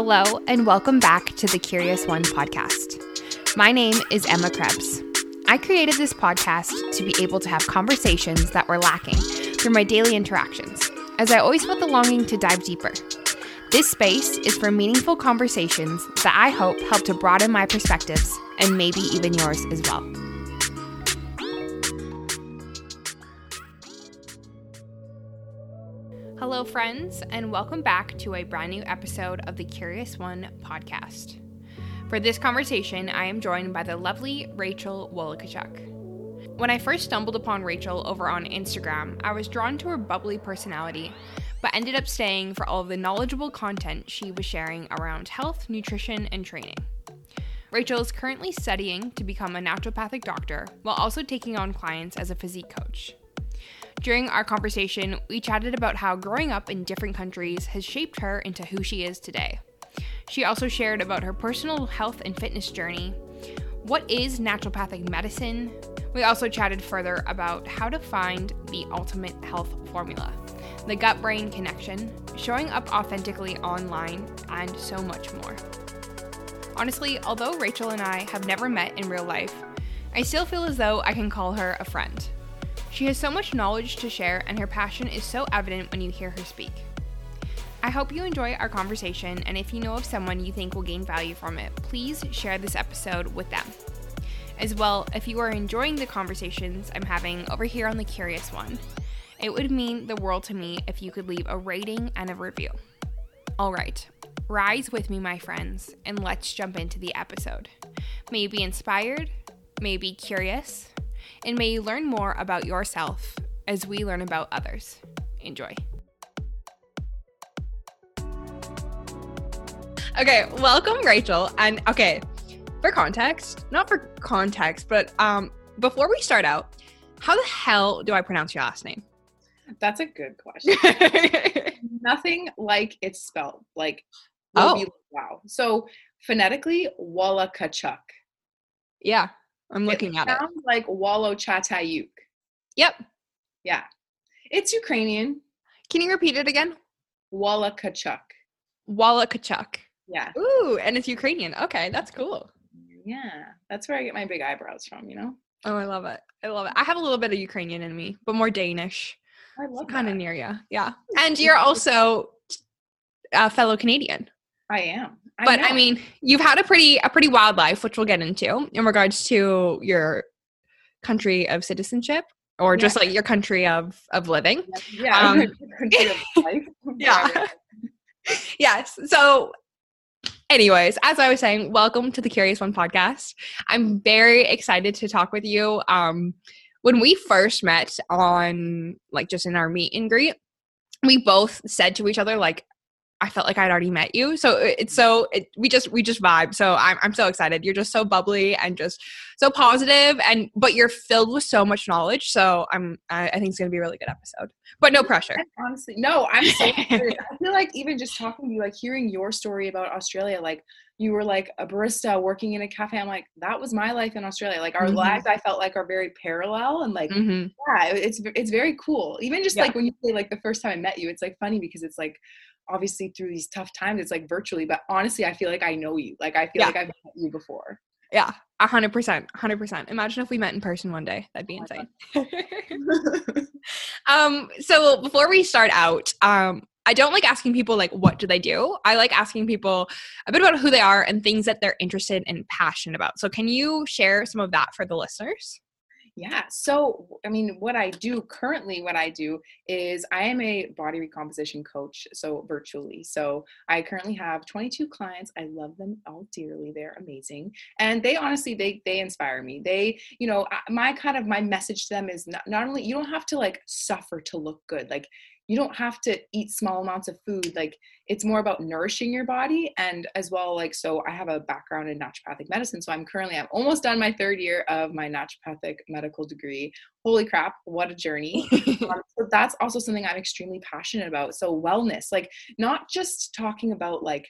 Hello, and welcome back to the Curious One podcast. My name is Emma Krebs. I created this podcast to be able to have conversations that were lacking through my daily interactions, as I always felt the longing to dive deeper. This space is for meaningful conversations that I hope help to broaden my perspectives and maybe even yours as well. Friends, and welcome back to a brand new episode of the Curious One podcast. For this conversation, I am joined by the lovely Rachel Wolochatiuk. When I first stumbled upon Rachel over on Instagram, I was drawn to her bubbly personality, but ended up staying for all of the knowledgeable content she was sharing around health, nutrition, and training. Rachel is currently studying to become a naturopathic doctor while also taking on clients as a physique coach. During our conversation, we chatted about how growing up in different countries has shaped her into who she is today. She also shared about her personal health and fitness journey. What is naturopathic medicine? We also chatted further about how to find the ultimate health formula, the gut brain connection, showing up authentically online, and so much more. Honestly, although Rachel and I have never met in real life, I still feel as though I can call her a friend. She has so much knowledge to share, and her passion is so evident when you hear her speak. I hope you enjoy our conversation, and if you know of someone you think will gain value from it, please share this episode with them. As well, if you are enjoying the conversations I'm having over here on The Curious One, it would mean the world to me if you could leave a rating and a review. All right, rise with me, my friends, and let's jump into the episode. May you be inspired, may you be curious, and may you learn more about yourself as we learn about others. Enjoy. Okay, welcome, Rachel. And okay, for context, not for context, but um, before we start out, how the hell do I pronounce your last name? That's a good question. Nothing like it's spelled. Like, oh, be, wow. So phonetically, Walla Kachuk. Yeah, I'm looking it at it. Sounds like Wallo Chatayuk. Yep. Yeah. It's Ukrainian. Can you repeat it again? Walla Kachuk. Walla Kachuk. Yeah. Ooh, and it's Ukrainian. Okay, that's cool. Yeah. That's where I get my big eyebrows from, you know? Oh, I love it. I love it. I have a little bit of Ukrainian in me, but more Danish. I love Kind of near you. Yeah. And you're also a fellow Canadian. I am. I but I know. mean, you've had a pretty a pretty wild life, which we'll get into in regards to your country of citizenship or just like your country of of living. yeah. um, country of life. Yeah. yes. So anyways, as I was saying, welcome to the Curious One podcast. I'm very excited to talk with you. Um when we first met on like just in our meet and greet, we both said to each other like I felt like I'd already met you. So it's so it, we just we just vibe. So I'm I'm so excited. You're just so bubbly and just so positive and but you're filled with so much knowledge. So I'm I, I think it's gonna be a really good episode. But no pressure. And honestly, no, I'm so. I feel like even just talking to you, like hearing your story about Australia, like you were like a barista working in a cafe. I'm like, that was my life in Australia. Like our Mhm. lives, I felt like are very parallel and like, hmm yeah, it's it's very cool. Even just Yeah. like when you say like the first time I met you, it's like funny because it's like obviously through these tough times, it's like virtually, but honestly, I feel like I know you. Like I feel Yeah. like I've met you before. Yeah, a hundred percent, a hundred percent. Imagine if we met in person one day. That'd be Oh insane. um, so before we start out, um, I don't like asking people like what do they do. I like asking people a bit about who they are and things that they're interested and passionate about. So can you share some of that for the listeners? Yeah. So, I mean, what I do currently, what I do is I am a body recomposition coach, so virtually. So, I currently have 22 clients. I love them all dearly. They're amazing. And they honestly they they inspire me. They, you know, my kind of my message to them is not, not only you don't have to like suffer to look good. Like you don't have to eat small amounts of food. Like it's more about nourishing your body and as well like so i have a background in naturopathic medicine so i'm currently i'm almost done my third year of my naturopathic medical degree. Holy crap what a journey. Um, so that's also something i'm extremely passionate about. So wellness like not just talking about like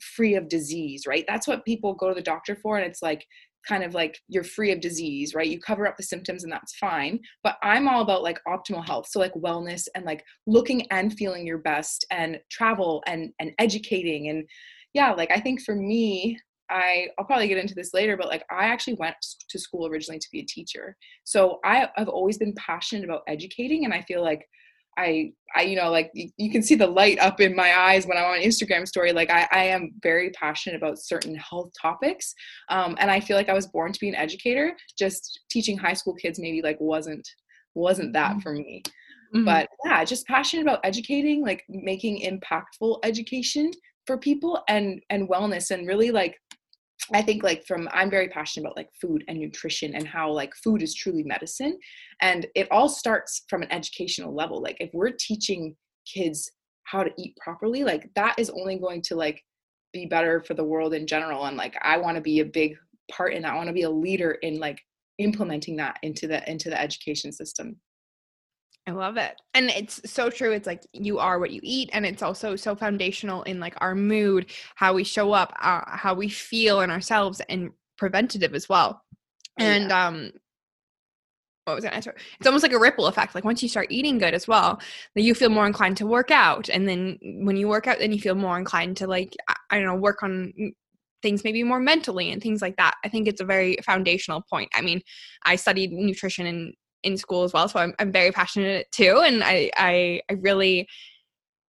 free of disease right? That's what people go to the doctor for and it's like kind of like you're free of disease, right? You cover up the symptoms and that's fine. But I'm all about like optimal health. So like wellness and like looking and feeling your best and travel and and educating and yeah, like I think for me, I I'll probably get into this later, but like I actually went to school originally to be a teacher. So I I've always been passionate about educating and I feel like I I you know like you, you can see the light up in my eyes when I'm on Instagram story like I, I am very passionate about certain health topics um, and I feel like I was born to be an educator just teaching high school kids maybe like wasn't wasn't that mm-hmm. for me mm-hmm. but yeah just passionate about educating like making impactful education for people and and wellness and really like I think like from I'm very passionate about like food and nutrition and how like food is truly medicine and it all starts from an educational level like if we're teaching kids how to eat properly like that is only going to like be better for the world in general and like I want to be a big part in that I want to be a leader in like implementing that into the into the education system I love it. And it's so true. It's like you are what you eat. And it's also so foundational in like our mood, how we show up, uh, how we feel in ourselves, and preventative as well. Oh, and, yeah. um, what was I answer? It's almost like a ripple effect. Like once you start eating good as well, then you feel more inclined to work out. And then when you work out, then you feel more inclined to like, I don't know, work on things maybe more mentally and things like that. I think it's a very foundational point. I mean, I studied nutrition and in school as well. So I'm, I'm very passionate too. And I, I, I really,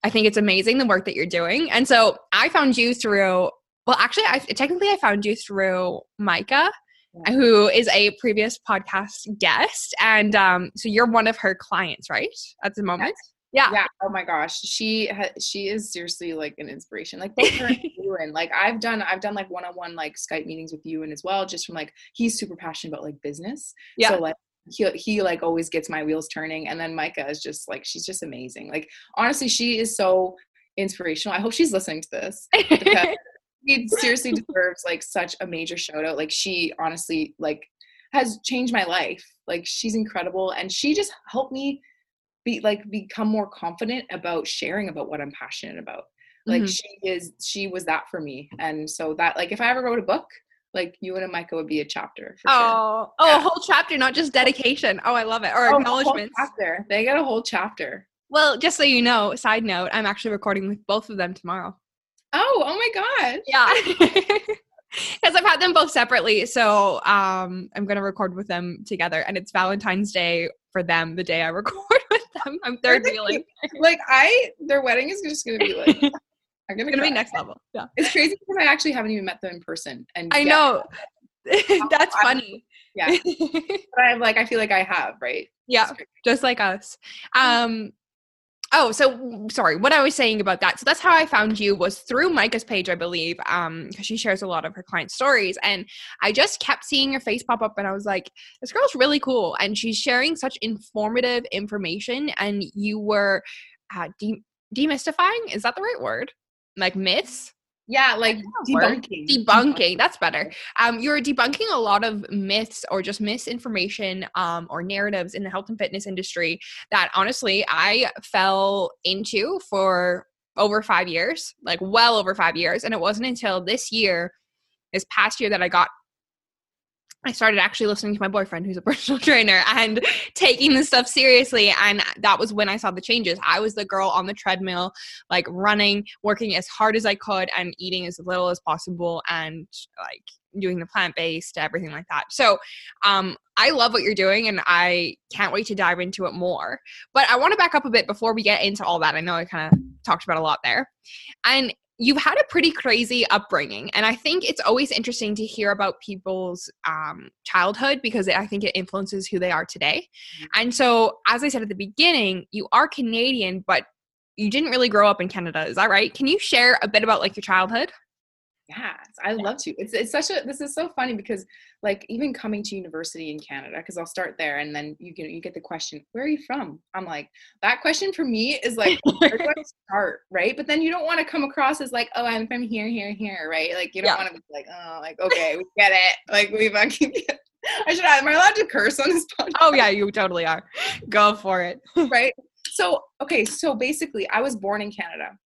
I think it's amazing the work that you're doing. And so I found you through, well, actually, I technically I found you through Micah, yeah. who is a previous podcast guest. And um, so you're one of her clients, right? At the moment. Yeah. Yeah. Oh my gosh. She ha- she is seriously like an inspiration. Like both her and you and like I've done I've done like one-on-one like Skype meetings with you and as well, just from like he's super passionate about like business. Yeah. So like he he like always gets my wheels turning and then micah is just like she's just amazing. Like honestly she is so inspirational. I hope she's listening to this she seriously deserves like such a major shout out. Like she honestly like has changed my life. Like she's incredible and she just helped me be like become more confident about sharing about what i'm passionate about. Like mm-hmm. she is she was that for me. And so that like if i ever wrote a book like you and Micah would be a chapter. oh, sure. oh, yeah. a whole chapter, not just dedication. Oh, I love it. Or oh, acknowledgments. Chapter. They get a whole chapter. Well, just so you know, side note, I'm actually recording with both of them tomorrow. Oh, oh my god. Yeah. Because I've had them both separately, so um, I'm gonna record with them together, and it's Valentine's Day for them the day I record with them. I'm third wheeling. Like I, their wedding is just gonna be like I'm gonna, gonna be next level. Yeah. It's crazy because I actually haven't even met them in person. And I know. That's funny. Yeah. but I'm like, I feel like I have, right? Yeah. Just like us. Um Oh, so sorry. What I was saying about that. So that's how I found you was through Micah's page, I believe, um, because she shares a lot of her client stories. And I just kept seeing your face pop up, and I was like, "This girl's really cool," and she's sharing such informative information. And you were uh, de- demystifying. Is that the right word? Like myths? Yeah like debunking. Debunking that's better. Um you're debunking a lot of myths or just misinformation um or narratives in the health and fitness industry that honestly i fell into for over five years like well over five years. And it wasn't until this year this past year that i got I started actually listening to my boyfriend, who's a personal trainer, and taking this stuff seriously. And that was when I saw the changes. I was the girl on the treadmill, like running, working as hard as I could, and eating as little as possible, and like doing the plant based, everything like that. So, um, I love what you're doing, and I can't wait to dive into it more. But I want to back up a bit before we get into all that. I know I kind of talked about a lot there. And you've had a pretty crazy upbringing and i think it's always interesting to hear about people's um, childhood because i think it influences who they are today. Mm-hmm. and so as i said at the beginning you are canadian but you didn't really grow up in canada is that right? Can you share a bit about like your childhood Yes, I love to. It's it's such a this is so funny because like even coming to university in Canada because I'll start there and then you get you get the question where are you from? I'm like that question for me is like where do I start right? But then you don't want to come across as like oh I'm from here here here right? Like you don't yeah. want to be like oh like okay we get it like we fucking get I should am I allowed to curse on this podcast? Oh yeah, you totally are. Go for it. right. So okay, so basically I was born in Canada.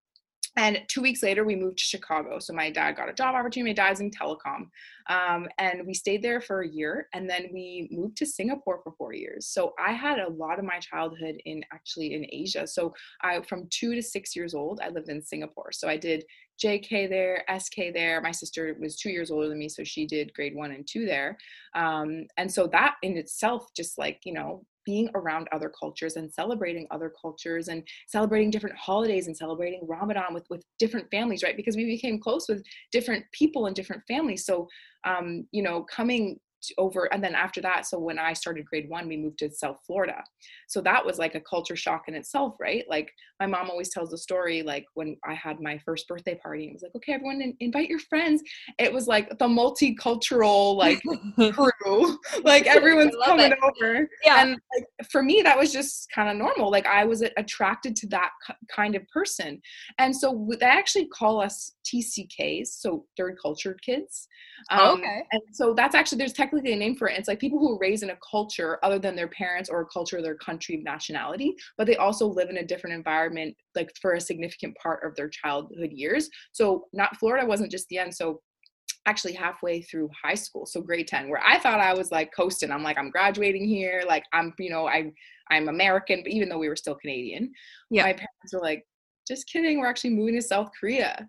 And two weeks later, we moved to Chicago. So my dad got a job opportunity. My dad's in telecom. Um, and we stayed there for a year. And then we moved to Singapore for four years. So I had a lot of my childhood in actually in Asia. So I, from two to six years old, I lived in Singapore. So I did JK there, SK there. My sister was two years older than me, so she did grade one and two there. Um, and so that in itself, just like, you know, being around other cultures and celebrating other cultures and celebrating different holidays and celebrating Ramadan with, with different families, right? Because we became close with different people and different families. So, um, you know, coming over and then after that so when i started grade one we moved to south florida. So that was like a culture shock in itself right? Like my mom always tells the story like when i had my first birthday party it was like okay everyone invite your friends. It was like the multicultural like crew like everyone's coming it. over. Yeah. And like for me that was just kind of normal. Like i was attracted to that kind of person. And so they actually call us tcks so third cultured kids. Um, okay. and so that's actually there's tech technically a name for it. It's like people who are raised in a culture other than their parents or a culture of their country of nationality, but they also live in a different environment like for a significant part of their childhood years. So not Florida wasn't just the end. So actually halfway through high school so grade 10 where i thought i was like coasting i'm like i'm graduating here like i'm you know i i'm american but even though we were still canadian yeah my parents were like just kidding we're actually moving to south korea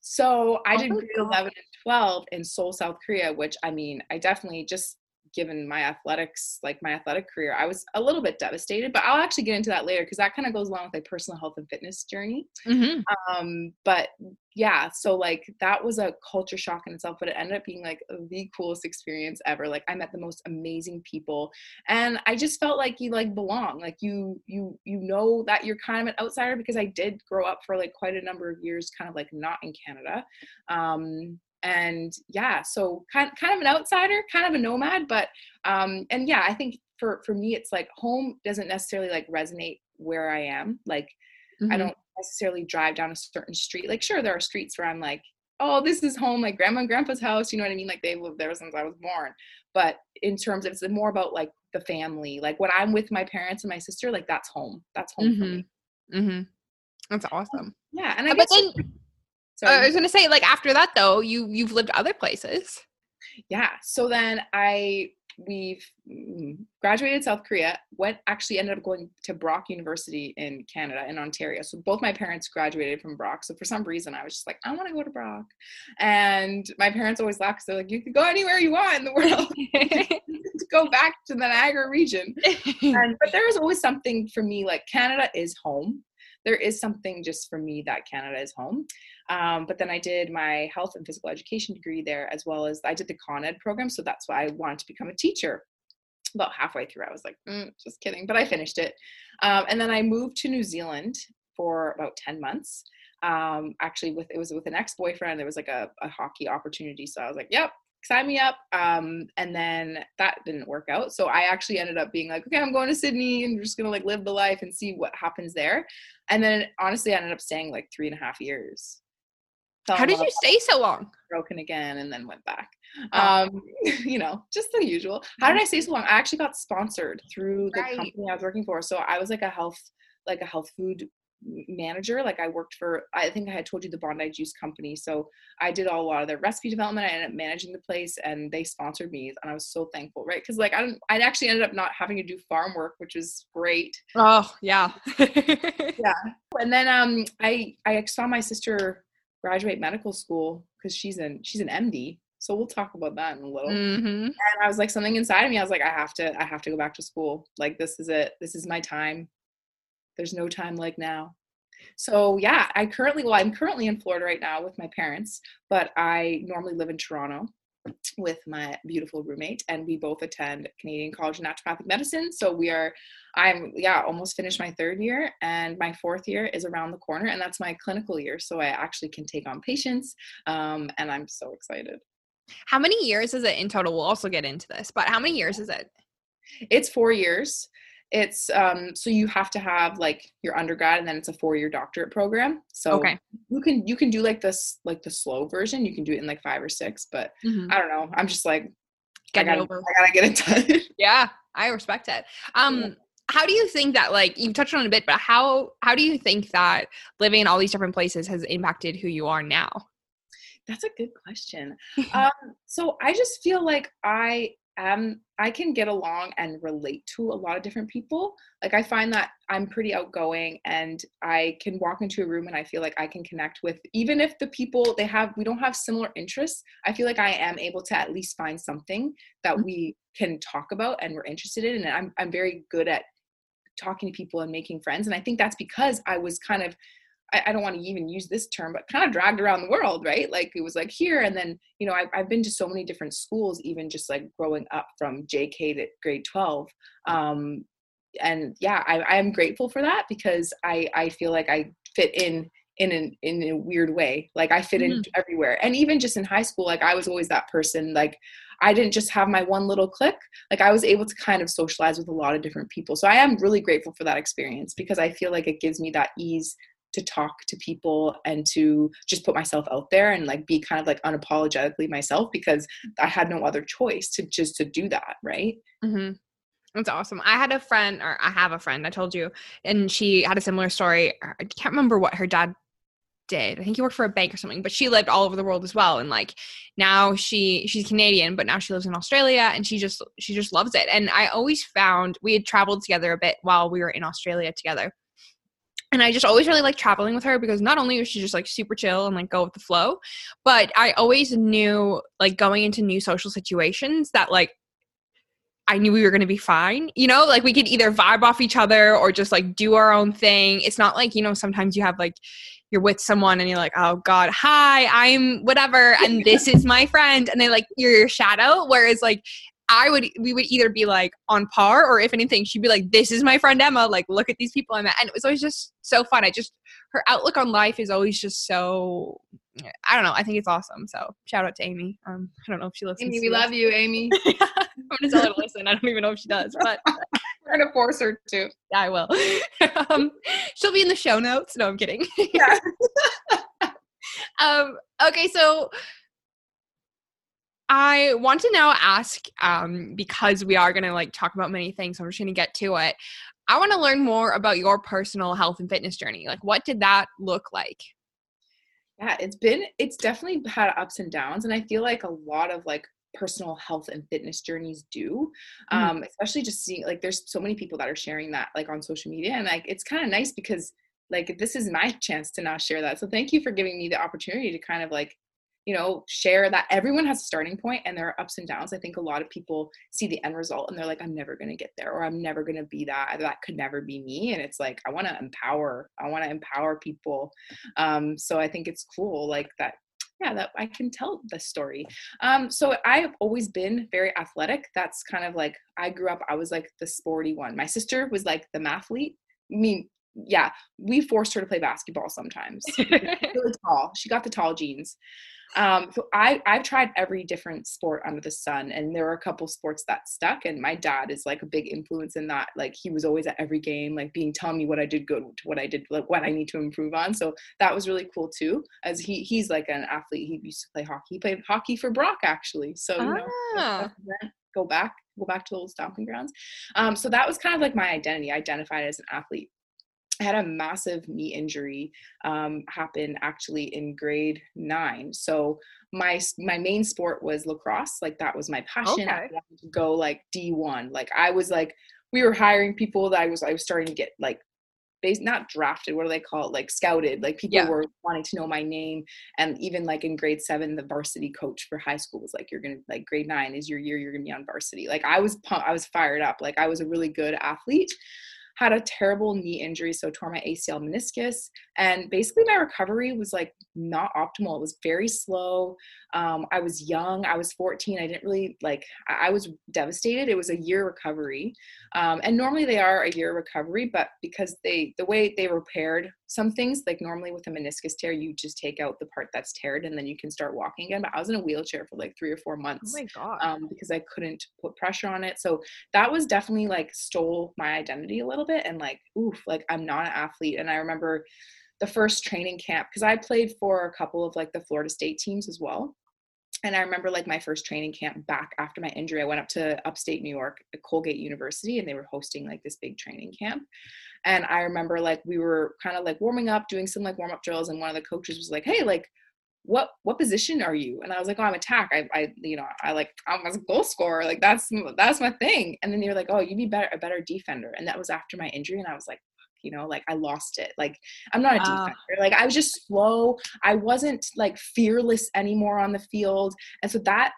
so i oh did grade 11 and 12 in Seoul, South Korea, which I mean, I definitely just given my athletics, like my athletic career, I was a little bit devastated, but I'll actually get into that later because that kind of goes along with my personal health and fitness journey. Mm-hmm. Um, but yeah, so like that was a culture shock in itself, but it ended up being like the coolest experience ever. Like I met the most amazing people and I just felt like you like belong. Like you you you know that you're kind of an outsider because I did grow up for like quite a number of years kind of like not in Canada. Um and yeah so kind, kind of an outsider kind of a nomad but um and yeah i think for for me it's like home doesn't necessarily like resonate where i am like mm-hmm. i don't necessarily drive down a certain street like sure there are streets where i'm like oh this is home like grandma and grandpa's house you know what i mean like they've lived there since i was born but in terms of it's more about like the family like when i'm with my parents and my sister like that's home that's home mm-hmm. for me mm-hmm. that's awesome yeah and i but then so I was gonna say, like after that though, you you've lived other places. Yeah. So then I we've mm, graduated South Korea. Went actually ended up going to Brock University in Canada in Ontario. So both my parents graduated from Brock. So for some reason I was just like, I want to go to Brock. And my parents always laugh because they're like, you can go anywhere you want in the world. go back to the Niagara region. And but there was always something for me like Canada is home there is something just for me that Canada is home. Um, but then I did my health and physical education degree there, as well as I did the Con Ed program. So that's why I wanted to become a teacher. About halfway through, I was like, mm, just kidding, but I finished it. Um, and then I moved to New Zealand for about 10 months. Um, actually, with it was with an ex boyfriend. There was like a, a hockey opportunity. So I was like, yep, sign me up. Um, and then that didn't work out. So I actually ended up being like, okay, I'm going to Sydney and just gonna like live the life and see what happens there. And then honestly, I ended up staying like three and a half years. How did you stay so long? Broken again and then went back. Oh. Um, you know, just the usual. How did I stay so long? I actually got sponsored through the right. company I was working for. So I was like a health, like a health food manager. Like I worked for, I think I had told you the Bondi Juice Company. So I did all, a lot of their recipe development. I ended up managing the place, and they sponsored me, and I was so thankful, right? Because like I didn't, I actually ended up not having to do farm work, which was great. Oh yeah, yeah. And then um, I I saw my sister graduate medical school because she's an she's an MD. So we'll talk about that in a little. Mm-hmm. And I was like, something inside of me, I was like, I have to, I have to go back to school. Like this is it. This is my time there's no time like now. So yeah, I currently well, I'm currently in Florida right now with my parents, but I normally live in Toronto with my beautiful roommate and we both attend Canadian College of Naturopathic Medicine. So we are I'm yeah, almost finished my third year and my fourth year is around the corner and that's my clinical year. So I actually can take on patients um, and I'm so excited. How many years is it in total? We'll also get into this, but how many years is it? It's 4 years it's um so you have to have like your undergrad and then it's a four-year doctorate program. So okay. you can you can do like this like the slow version. You can do it in like five or six but mm-hmm. i don't know. I'm just like get I gotta, over. I gotta get it done. Yeah i respect it. Um yeah. how do you think that like you touched on a bit but how how do you think that living in all these different places has impacted who you are now? That's a good question. Um so i just feel like i um I can get along and relate to a lot of different people. Like I find that I'm pretty outgoing and I can walk into a room and I feel like I can connect with even if the people they have we don't have similar interests, I feel like I am able to at least find something that Mm. we can talk about and we're interested in and I'm I'm very good at talking to people and making friends and I think that's because I was kind of I, I don't want to even use this term, but kind of dragged around the world, right? Like it was like here, and then you know I've I've been to so many different schools, even just like growing up from JK to grade twelve. Um, and yeah, I I am grateful for that because I I feel like I fit in in an in a weird way. Like I fit in everywhere, and even just in high school, like I was always that person. Like I didn't just have my one little clique. Like I was able to kind of socialize with a lot of different people. So I am really grateful for that experience because I feel like it gives me that ease to talk to people and to just put myself out there and like be kind of like unapologetically myself because I had no other choice to just to do that, right? Mm-hmm. That's awesome. I had a friend, or I have a friend, I told you, and she had a similar story. I can't remember what her dad did. I think he worked for a bank or something, but she lived all over the world as well. And like now she she's Canadian, but now she lives in Australia and she just she just loves it. And I always found we had traveled together a bit while we were in Australia together. And I just always really like traveling with her because not only was she just like super chill and like go with the flow, but I always knew like going into new social situations that like I knew we were going to be fine. You know, like we could either vibe off each other or just like do our own thing. It's not like, you know, sometimes you have like, you're with someone and you're like, oh God, hi, I'm whatever. And this is my friend. And they like, you're your shadow. Whereas like, I would, we would either be like on par or if anything, she'd be like, this is my friend Emma. Like, look at these people I met. And it was always just so fun. I just, her outlook on life is always just so, I don't know. I think it's awesome. So shout out to Amy. Um, I don't know if she listens. Amy, we love you, Amy. I'm gonna tell her to listen. I don't even know if she does, but We're gonna force her to. yeah, I will. um, she'll be in the show notes. No, I'm kidding. Yeah. um, okay, so I want to now ask, um, because we are gonna like talk about many things, so I'm just gonna get to it. I want to learn more about your personal health and fitness journey. Like, what did that look like? Yeah, it's been it's definitely had ups and downs, and I feel like a lot of like personal health and fitness journeys do Mhm. um especially just seeing like there's so many people that are sharing that like on social media and like it's kind of nice because like this is my chance to now share that so thank you for giving me the opportunity to kind of like you know share that everyone has a starting point and there are ups and downs. I think a lot of people see the end result and they're like i'm never going to get there or i'm never going to be that that could never be me and it's like i want to empower i want to empower people. Um so i think it's cool like that yeah that i can tell the story. Um so i've always been very athletic. That's kind of like i grew up i was like the sporty one. My sister was like the mathlete i mean yeah we forced her to play basketball sometimes. Really tall. She got the tall jeans um so i i've tried every different sport under the sun and there are a couple sports that stuck and my dad is like a big influence in that. Like he was always at every game like being telling me what i did good what i did like what i need to improve on. So that was really cool too as he he's like an athlete. He used to play hockey. He played hockey for brock actually. So you know Ah. go back go back to the old stomping grounds. Um so that was kind of like my identity. I identified as an athlete I had a massive knee injury um, happen actually in grade nine. So my my main sport was lacrosse. Like that was my passion. I Okay. wanted to go like D one. Like I was like we were hiring people that I was I was starting to get like based not drafted. What do they call it? Like scouted. Like people Yeah. were wanting to know my name. And even like in grade seven, the varsity coach for high school was like, "You're gonna like grade nine is your year. You're gonna be on varsity." Like I was pumped. I was fired up. Like I was a really good athlete had a terrible knee injury, so tore my ACL meniscus. And basically, my recovery was like not optimal. It was very slow. Um, I was young. I was 14. I didn't really like, I was devastated. It was a year recovery. Um, and normally they are a year recovery, but because they, the way they repaired some things, like normally with a meniscus tear, you just take out the part that's teared and then you can start walking again. But I was in a wheelchair for like three or four months my god. um, because I couldn't put pressure on it. So that was definitely like stole my identity a little bit and like, oof, like I'm not an athlete. And I remember the first training camp because I played for a couple of like the Florida State teams as well. And I remember like my first training camp back after my injury, I went up to upstate New York at Colgate University and they were hosting like this big training camp. And I remember like we were kind of like warming up, doing some like warm up drills. And one of the coaches was like, hey, like, what what position are you and i was like oh i'm attack i, I you know i like i'm a goal scorer like that's that's my thing and then they were like oh you'd be better a better defender and that was after my injury and i was like you know like i lost it like i'm not a uh, defender like i was just slow i wasn't like fearless anymore on the field and so that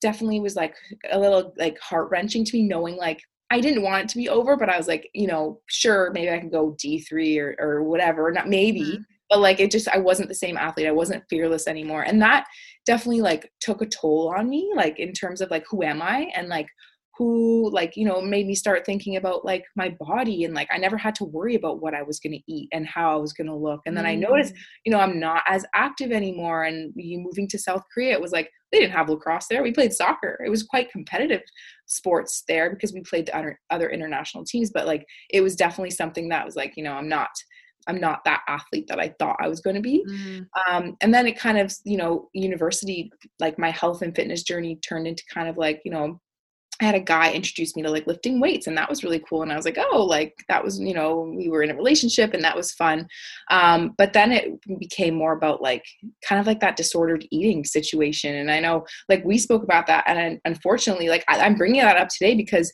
definitely was like a little like heart-wrenching to me knowing like I didn't want it to be over, but I was like, you know, sure, maybe I can go D3 or, or whatever. Not maybe, mm-hmm but like it just i wasn't the same athlete i wasn't fearless anymore and that definitely like took a toll on me like in terms of like who am i and like who like you know made me start thinking about like my body and like i never had to worry about what i was going to eat and how i was going to look and then mm. i noticed you know i'm not as active anymore and you moving to south korea it was like they didn't have lacrosse there we played soccer it was quite competitive sports there because we played the other, other international teams but like it was definitely something that was like you know i'm not I'm not that athlete that I thought I was going to be. Mm. Um, and then it kind of, you know, university, like my health and fitness journey turned into kind of like, you know, I had a guy introduce me to like lifting weights and that was really cool. And I was like, oh, like that was, you know, we were in a relationship and that was fun. Um, but then it became more about like kind of like that disordered eating situation. And I know like we spoke about that. And unfortunately, like I, I'm bringing that up today because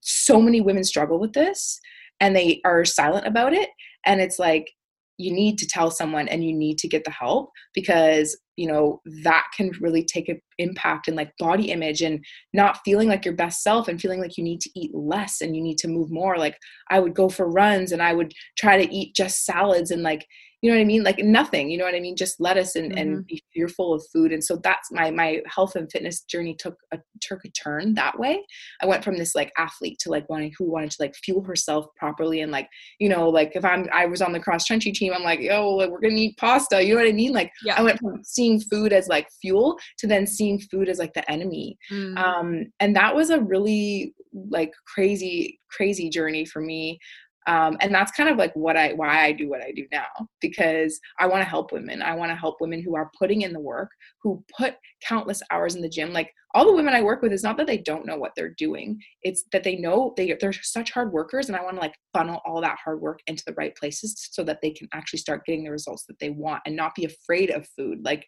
so many women struggle with this and they are silent about it and it's like you need to tell someone and you need to get the help because you know that can really take an impact in like body image and not feeling like your best self and feeling like you need to eat less and you need to move more. Like i would go for runs and i would try to eat just salads and like you know what I mean? Like nothing, you know what I mean? Just lettuce and, mm-hmm. and be fearful of food. And so that's my my health and fitness journey took a took a turn that way. I went from this like athlete to like wanting who wanted to like fuel herself properly and like, you know, like if I'm I was on the cross country team, I'm like, yo, like, we're gonna eat pasta. You know what I mean? Like yeah. I went from seeing food as like fuel to then seeing food as like the enemy. Mm-hmm. Um, and that was a really like crazy, crazy journey for me um, and that's kind of like what i why i do what i do now because i want to help women. I want to help women who are putting in the work who put countless hours in the gym. Like all the women i work with is not that they don't know what they're doing. It's that they know they, they're such hard workers and i want to like funnel all that hard work into the right places so that they can actually start getting the results that they want and not be afraid of food. Like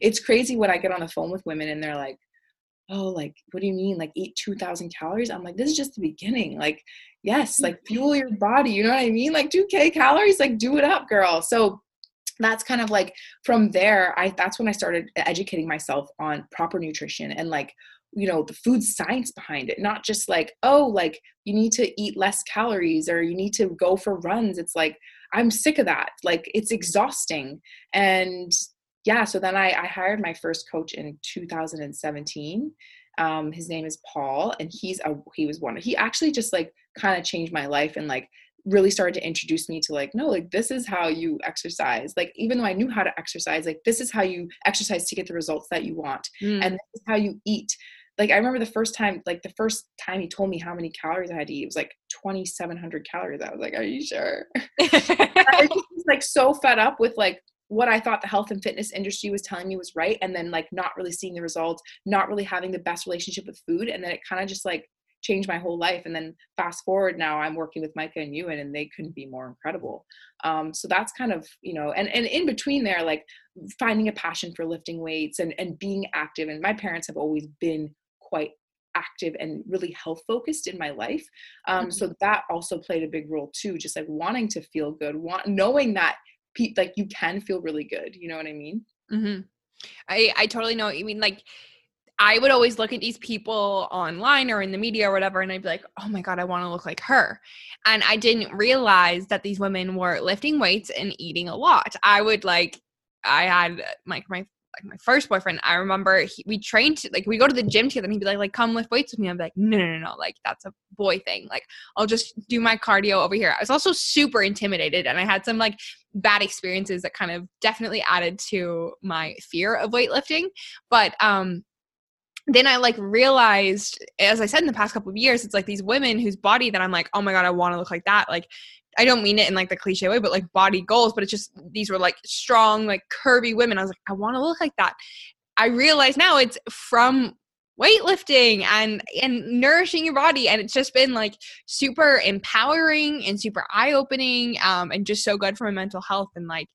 it's crazy when i get on the phone with women and they're like oh like what do you mean? Like eat 2000 calories? I'm like this is just the beginning. Like yes like mm-hmm. fuel your body you know what i mean? Like 2k calories like do it up girl. So that's kind of like from there i that's when i started educating myself on proper nutrition and like you know the food science behind it not just like oh like you need to eat less calories or you need to go for runs. It's like i'm sick of that. Like it's exhausting and yeah so then i, I hired my first coach in 2017 um, his name is paul and he's a he was one he actually just like kind of changed my life and like really started to introduce me to like no like this is how you exercise like even though i knew how to exercise like this is how you exercise to get the results that you want mm. and this is how you eat like i remember the first time like the first time he told me how many calories i had to eat it was like 2700 calories i was like are you sure i was like so fed up with like what I thought the health and fitness industry was telling me was right, and then like not really seeing the results, not really having the best relationship with food, and then it kind of just like changed my whole life. And then fast forward now, I'm working with Micah and Euan, and they couldn't be more incredible. Um, so that's kind of you know, and and in between there, like finding a passion for lifting weights and and being active. And my parents have always been quite active and really health focused in my life um, mm-hmm. so that also played a big role too just like wanting to feel good want knowing that like you can feel really good you know what i mean mm-hmm. i i totally know you mean like I would always look at these people online or in the media or whatever, and I'd be like, oh my God, I want to look like her. And I didn't realize that these women were lifting weights and eating a lot. I would like, I had like my my first boyfriend, I remember he, we trained like we go to the gym together and he'd be like, like come lift weights with me. Be like, no, no, no, no, like that's a boy thing. Like I'll just do my cardio over here. I was also super intimidated and I had some like bad experiences that kind of definitely added to my fear of weightlifting. But um then I like realized, as I said in the past couple of years, it's like these women whose body that I'm like, oh my God, I want to look like that. Like I don't mean it in like the cliche way, but like body goals, but it's just these were like strong, like curvy women. I was like, I want to look like that. I realize now it's from weightlifting and and nourishing your body and it's just been like super empowering and super eye-opening um and just so good for my mental health and like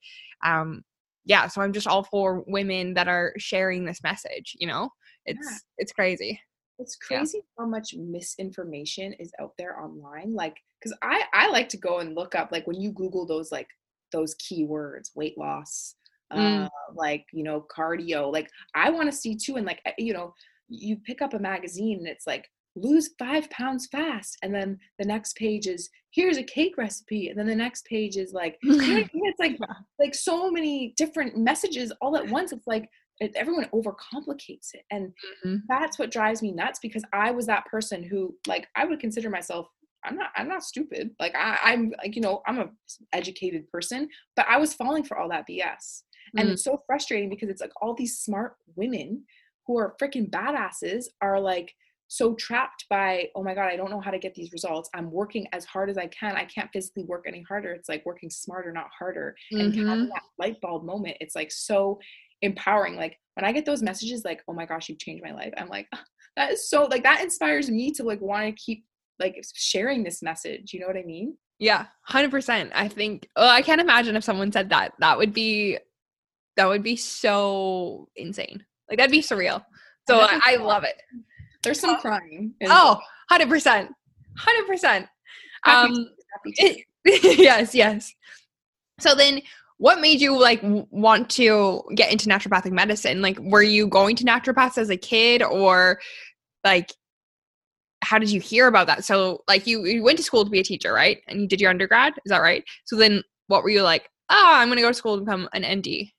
um yeah, so I'm just all for women that are sharing this message, you know? It's Yeah. it's crazy. It's Yeah. crazy how much misinformation is out there online. Like, because I I like to go and look up like when you Google those like those keywords, weight loss, Mm. uh, like you know cardio. Like I want to see too, and like you know, you pick up a magazine and it's like lose five pounds fast, and then the next page is here's a cake recipe, and then the next page is like you know what I mean? it's like like so many different messages all at once. It's like everyone overcomplicates it, and Mhm. that's what drives me nuts because I was that person who like I would consider myself I'm not I'm not stupid. Like I, I'm like, you know, I'm a educated person, but I was falling for all that BS. And Mm. it's so frustrating because it's like all these smart women who are freaking badasses are like so trapped by, oh my God, I don't know how to get these results. I'm working as hard as I can. I can't physically work any harder. It's like working smarter, not harder and Mhm. having that light bulb moment it's like so empowering like when i get those messages like oh my gosh you've changed my life i'm like "Ah, that is so like that inspires me to like want to keep like sharing this message you know what i mean Yeah, hundred percent. I think. Oh, I can't imagine if someone said that. That would be, that would be so insane. Like that'd be surreal. So I, I love it. there's some crying in- Oh, 100 percent, hundred percent. Happy Um, to- happy to. yes, yes. So then, what made you like want to get into naturopathic medicine? Like, were you going to naturopaths as a kid, or like, how did you hear about that? So, like, you you went to school to be a teacher, right? And you did your undergrad. Is that right? So then, what were you like? Ah, I'm gonna go to school to become an MD.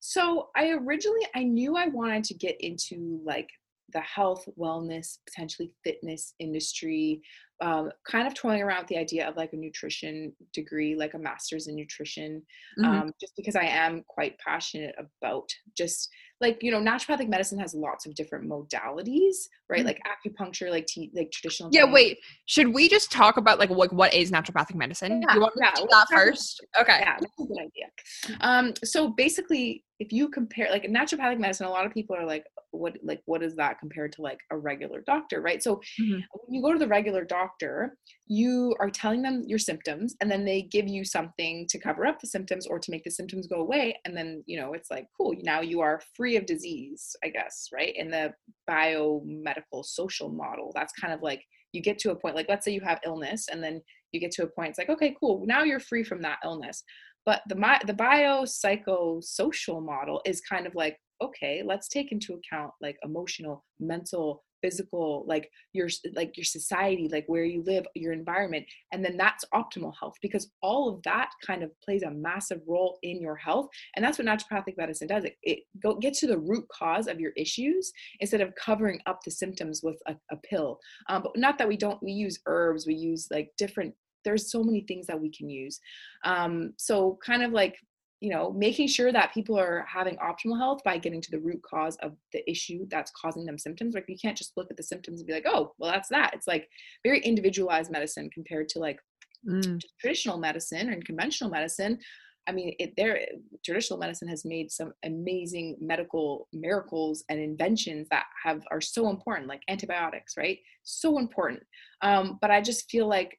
So I originally I knew I wanted to get into like the health, wellness, potentially fitness industry. Um, kind of toying around with the idea of like a nutrition degree, like a master's in nutrition, Mhm. um, just because I am quite passionate about just like you know naturopathic medicine has lots of different modalities, right? Mhm. Like acupuncture, like te- like traditional. Yeah, wait. Should we just talk about like what what is naturopathic medicine? Yeah, you want yeah, to do that first? Okay. Yeah, that's a good idea. Um, so basically, if you compare like naturopathic medicine, a lot of people are like, what like what is that compared to like a regular doctor, right? So Mhm. when you go to the regular doctor, you are telling them your symptoms, and then they give you something to cover up the symptoms or to make the symptoms go away, and then you know it's like cool, now you are free of disease, I guess, right? In the biomedical social model, that's kind of like you get to a point like let's say you have illness and then you get to a point it's like okay cool now you're free from that illness but the the biopsychosocial model is kind of like okay let's take into account like emotional mental physical like your like your society like where you live your environment and then that's optimal health because all of that kind of plays a massive role in your health and that's what naturopathic medicine does. It, it go get to the root cause of your issues instead of covering up the symptoms with a, a pill. Um, but not that we don't we use herbs we use like different there's so many things that we can use. Um, so kind of like you know making sure that people are having optimal health by getting to the root cause of the issue that's causing them symptoms like you can't just look at the symptoms and be like oh well that's that. It's like very individualized medicine compared to like Mm. traditional medicine and conventional medicine. I mean it there traditional medicine has made some amazing medical miracles and inventions that have are so important like antibiotics right? So important. Um, but i just feel like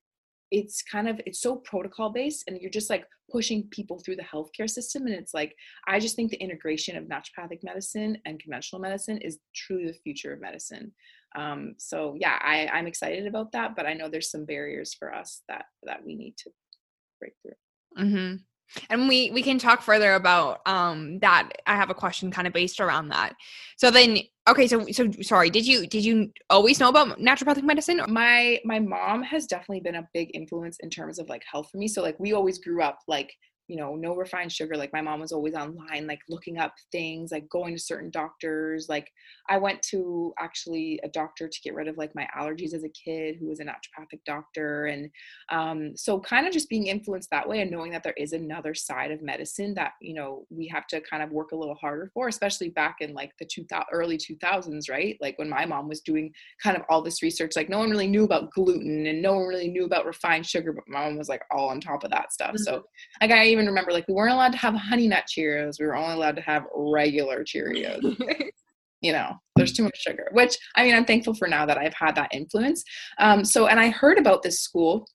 it's kind of it's so protocol based and you're just like pushing people through the healthcare system and it's like i just think the integration of naturopathic medicine and conventional medicine is truly the future of medicine. Um, so yeah I, i'm excited about that but i know there's some barriers for us that that we need to break through. Hmm And we we can talk further about um that. I have a question kind of based around that. So then, okay, so so sorry. Did you did you always know about naturopathic medicine? my my mom has definitely been a big influence in terms of like health for me so like we always grew up like you know no refined sugar like my mom was always online like looking up things like going to certain doctors like i went to actually a doctor to get rid of like my allergies as a kid who was a naturopathic doctor and um, so kind of just being influenced that way and knowing that there is another side of medicine that you know we have to kind of work a little harder for especially back in like the 2000 early 2000s right? Like when my mom was doing kind of all this research like no one really knew about gluten and no one really knew about refined sugar but my mom was like all on top of that stuff. So like i even remember like we weren't allowed to have honey nut cheerios we were only allowed to have regular cheerios you know there's too much sugar which i mean i'm thankful for now that i've had that influence um, so and i heard about this school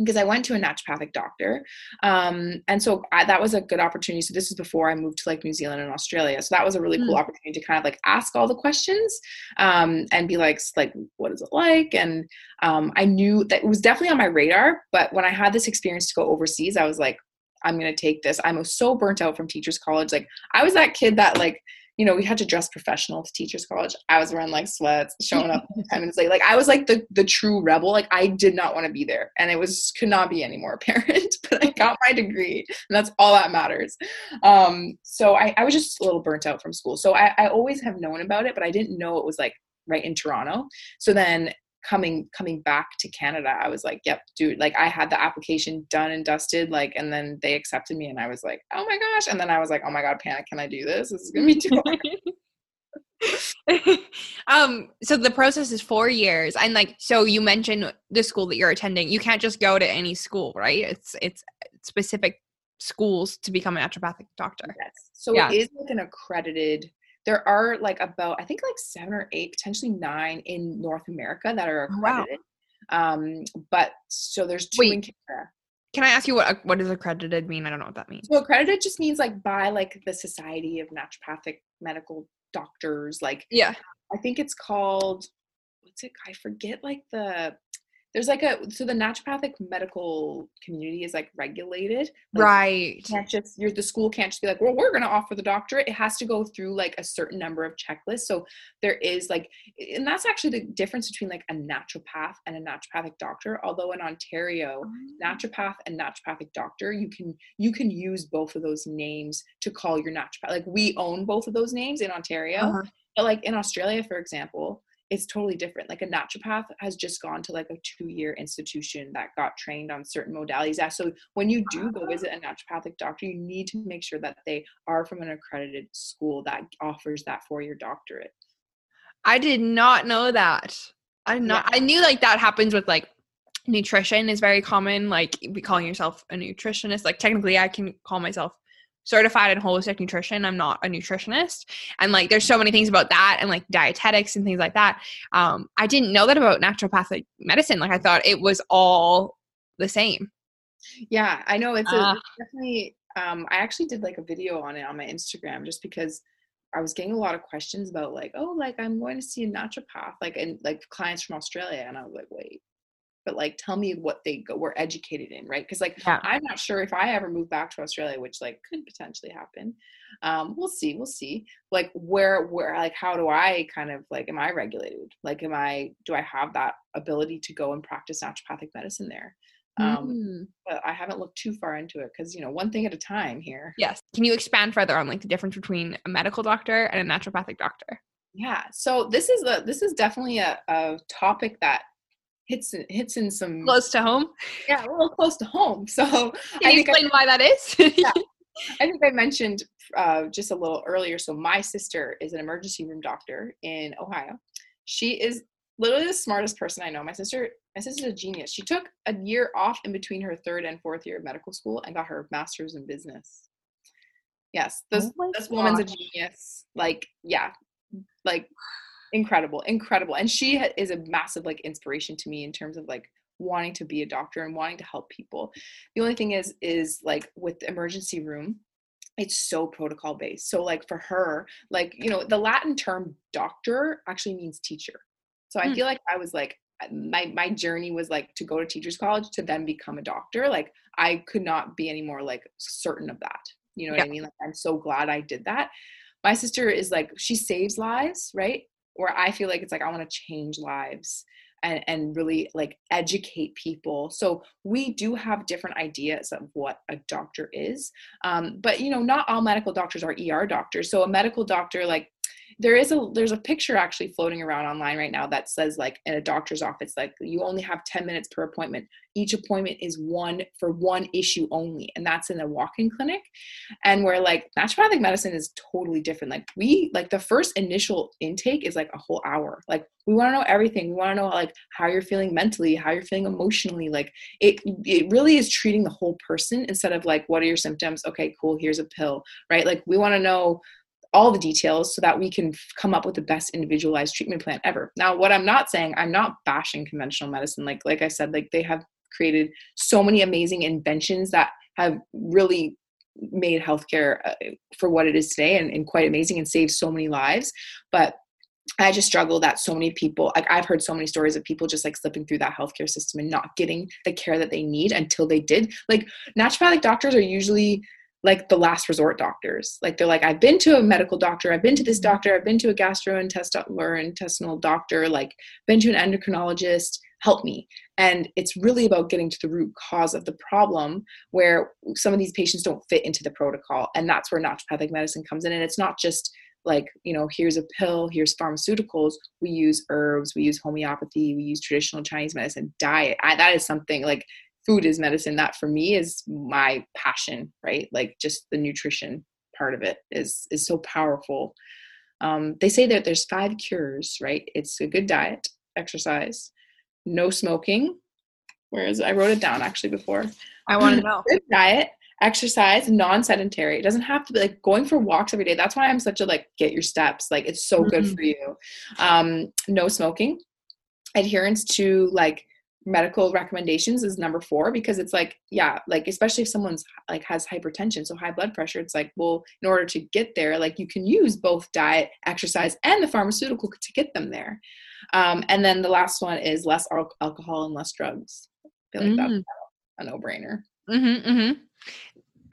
because I went to a naturopathic doctor. Um, and so I, that was a good opportunity. So this is before I moved to like New Zealand and Australia. So that was a really cool mm. opportunity to kind of like ask all the questions um, and be like, like, what is it like? And um, I knew that it was definitely on my radar. But when I had this experience to go overseas, I was like, I'm going to take this. I'm so burnt out from teachers college. Like I was that kid that like, you know, we had to dress professional to teachers college. I was wearing like sweats, showing up 10 minutes late. Like I was like the the true rebel. Like I did not want to be there. And it was could not be any more apparent. But I got my degree and that's all that matters. Um, so I, I was just a little burnt out from school. So I, I always have known about it, but I didn't know it was like right in Toronto. So then coming coming back to Canada, I was like, yep, dude, like I had the application done and dusted, like, and then they accepted me and I was like, oh my gosh. And then I was like, oh my God, panic, can I do this? This is gonna be too hard." um so the process is four years and like so you mentioned the school that you're attending you can't just go to any school right it's it's specific schools to become a naturopathic doctor yes so yeah. it is like an accredited there are like about I think like seven or eight, potentially nine in North America that are accredited. Wow. Um, but so there's two Wait, in Canada. Can I ask you what what does accredited mean? I don't know what that means. So accredited just means like by like the Society of Naturopathic Medical Doctors. Like yeah, I think it's called what's it? I forget like the there's like a so the naturopathic medical community is like regulated like right. can't just you're the school can't just be like well we're going to offer the doctorate. It has to go through like a certain number of checklists. So there is like and that's actually the difference between like a naturopath and a naturopathic doctor. Although in ontario oh. naturopath and naturopathic doctor you can you can use both of those names to call your naturopath like we own both of those names in ontario. Uh-huh. but like in australia for example it's totally different. Like a naturopath has just gone to like a two year institution that got trained on certain modalities. So when you do go visit a naturopathic doctor, you need to make sure that they are from an accredited school that offers that four year doctorate. I did not know that. I not yeah. I knew like that happens with like nutrition is very common, like be calling yourself a nutritionist. Like technically I can call myself certified in holistic nutrition. I'm not a nutritionist. And like there's so many things about that and like dietetics and things like that. Um, I didn't know that about naturopathic medicine. Like I thought it was all the same. Yeah, I know it's, a, uh, definitely um I actually did like a video on it on my Instagram just because I was getting a lot of questions about like, oh, like I'm going to see a naturopath, like and like clients from Australia. And I was like, wait, but like tell me what they go, were educated in right? Because like yeah. i'm not sure if i ever move back to australia which like could potentially happen um we'll see we'll see like where where like how do i kind of like am i regulated? Like am i do i have that ability to go and practice naturopathic medicine there? Um mm. but i haven't looked too far into it because you know one thing at a time here. Yes can you expand further on like the difference between a medical doctor and a naturopathic doctor? Yeah so this is a this is definitely a, a topic that hits hits in some close to home. Yeah, a little close to home. So Can I you explain I, why that is? yeah, I think I mentioned uh, just a little earlier. So my sister is an emergency room doctor in Ohio. She is literally the smartest person I know. My sister, my sister's a genius. She took a year off in between her third and fourth year of medical school and got her master's in business. Yes, this oh this woman's a genius. Like, yeah, like incredible incredible and she is a massive like inspiration to me in terms of like wanting to be a doctor and wanting to help people. The only thing is is like with the emergency room it's so protocol based. So like for her like you know the latin term doctor actually means teacher. So i mm. feel like i was like my my journey was like to go to teachers college to then become a doctor. Like i could not be any more like certain of that. You know what yeah. i mean? Like i'm so glad i did that. My sister is like she saves lives right where I feel like it's like I want to change lives and, and really like educate people. So we do have different ideas of what a doctor is. Um, but you know, not all medical doctors are ER doctors. So a medical doctor like there is a there's a picture actually floating around online right now that says like in a doctor's office like you only have 10 minutes per appointment. Each appointment is one for one issue only and that's in a walk-in clinic. And where like naturopathic medicine is totally different. Like we like the first initial intake is like a whole hour. Like we want to know everything. We want to know like how you're feeling mentally how you're feeling emotionally. Like it it really is treating the whole person instead of like what are your symptoms? Okay cool here's a pill right? Like we want to know all the details so that we can come up with the best individualized treatment plan ever. Now, what I'm not saying, I'm not bashing conventional medicine. Like like I said, like they have created so many amazing inventions that have really made healthcare uh, for what it is today and, and quite amazing and saved so many lives. But I just struggle that so many people, like I've heard so many stories of people just like slipping through that healthcare system and not getting the care that they need until they did. Like naturopathic doctors are usually like the last resort doctors. Like they're like, I've been to a medical doctor, I've been to this mm-hmm. doctor, I've been to a gastrointestinal or intestinal doctor, like been to an endocrinologist, help me. And it's really about getting to the root cause of the problem where some of these patients don't fit into the protocol. And that's where naturopathic medicine comes in. And it's not just like, you know, here's a pill, here's pharmaceuticals. We use herbs, we use homeopathy, we use traditional Chinese medicine, diet. I, that is something like food is medicine that for me is my passion right? Like just the nutrition part of it is is so powerful. Um, they say that there's five cures right? It's a good diet exercise no smoking. Whereas i wrote it down actually before. I want to know. Good diet exercise non-sedentary. It doesn't have to be like going for walks every day. That's why i'm such a like get your steps. Like it's so mm-hmm. good for you. Um no smoking adherence to like medical recommendations is number four because it's like yeah like especially if someone's like has hypertension so high blood pressure it's like well in order to get there like you can use both diet exercise and the pharmaceutical to get them there. Um, and then the last one is less al- alcohol and less drugs. I feel like mm. that's a no-brainer. Mm-hmm, mm-hmm.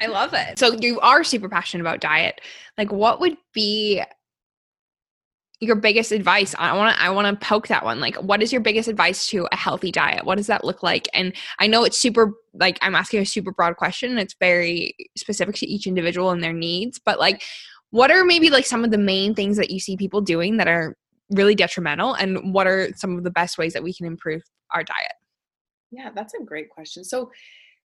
i love it. So you are super passionate about diet. Like what would be your biggest advice? I want to i want to poke that one like what is your biggest advice to a healthy diet? What does that look like? And i know it's super like i'm asking a super broad question it's very specific to each individual and their needs but like what are maybe like some of the main things that you see people doing that are really detrimental and what are some of the best ways that we can improve our diet? Yeah that's a great question. So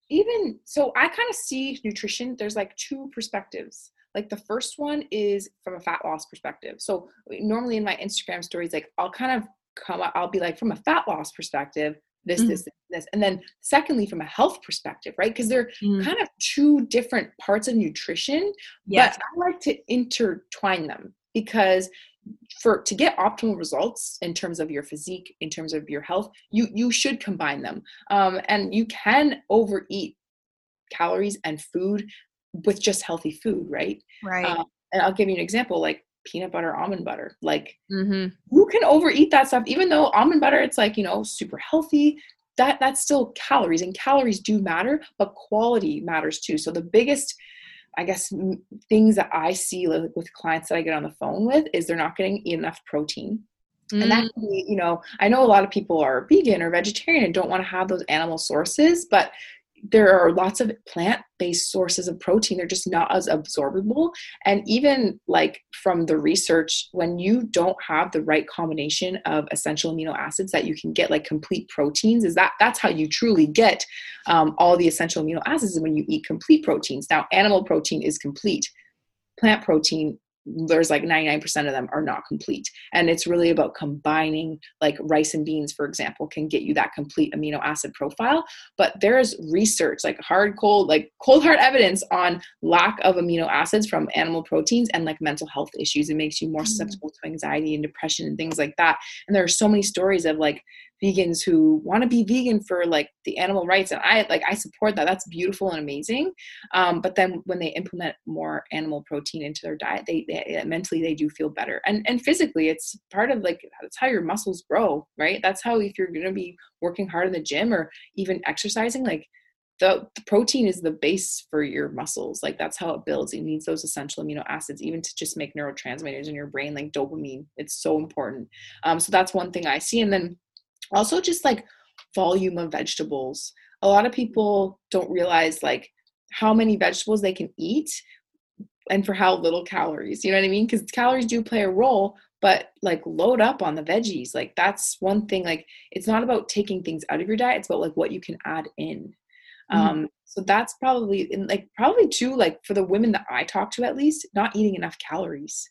even so i kind of see nutrition there's like two perspectives like the first one is from a fat loss perspective. So normally in my Instagram stories, like I'll kind of come up, I'll be like, from a fat loss perspective, this, mm. this, this. And then secondly, from a health perspective, right? Because they're mm. kind of two different parts of nutrition, yes. but I like to intertwine them because for to get optimal results in terms of your physique in terms of your health you you should combine them um, and you can overeat calories and food with just healthy food, right? Right. Uh, and I'll give you an example, like peanut butter, almond butter. Like mm-hmm. you can overeat that stuff, even though almond butter, it's like you know super healthy. That that's still calories, and calories do matter, but quality matters too. So the biggest I guess things that I see with clients that I get on the phone with is they're not getting enough protein. Mm. And that mm. can be, you know, I know a lot of people are vegan or vegetarian and don't want to have those animal sources, but there are lots of plant based sources of protein. They're just not as absorbable. And even like from the research when you don't have the right combination of essential amino acids that you can get like complete proteins is that that's how you truly get um, all the essential amino acids when you eat complete proteins. Now animal protein is complete. Plant protein there's like 99% of them are not complete. And it's really about combining like rice and beans for example can get you that complete amino acid profile. But there's research like hard cold like cold hard evidence on lack of amino acids from animal proteins and like mental health issues. It makes you more mm. susceptible to anxiety and depression and things like that. And there are so many stories of like vegans who want to be vegan for like the animal rights and i like i support that that's beautiful and amazing um, but then when they implement more animal protein into their diet they, they mentally they do feel better and and physically it's part of like that's how your muscles grow right that's how if you're going to be working hard in the gym or even exercising like the, the, protein is the base for your muscles. Like that's how it builds. It needs those essential amino acids, even to just make neurotransmitters in your brain, like dopamine. It's so important. Um, so that's one thing I see. And then also just like volume of vegetables. A lot of people don't realize like how many vegetables they can eat and for how little calories you know what i mean? Because calories do play a role but like load up on the veggies. Like that's one thing like it's not about taking things out of your diet it's about like what you can add in. Mm-hmm. um so that's probably and like probably too like for the women that i talk to at least not eating enough calories.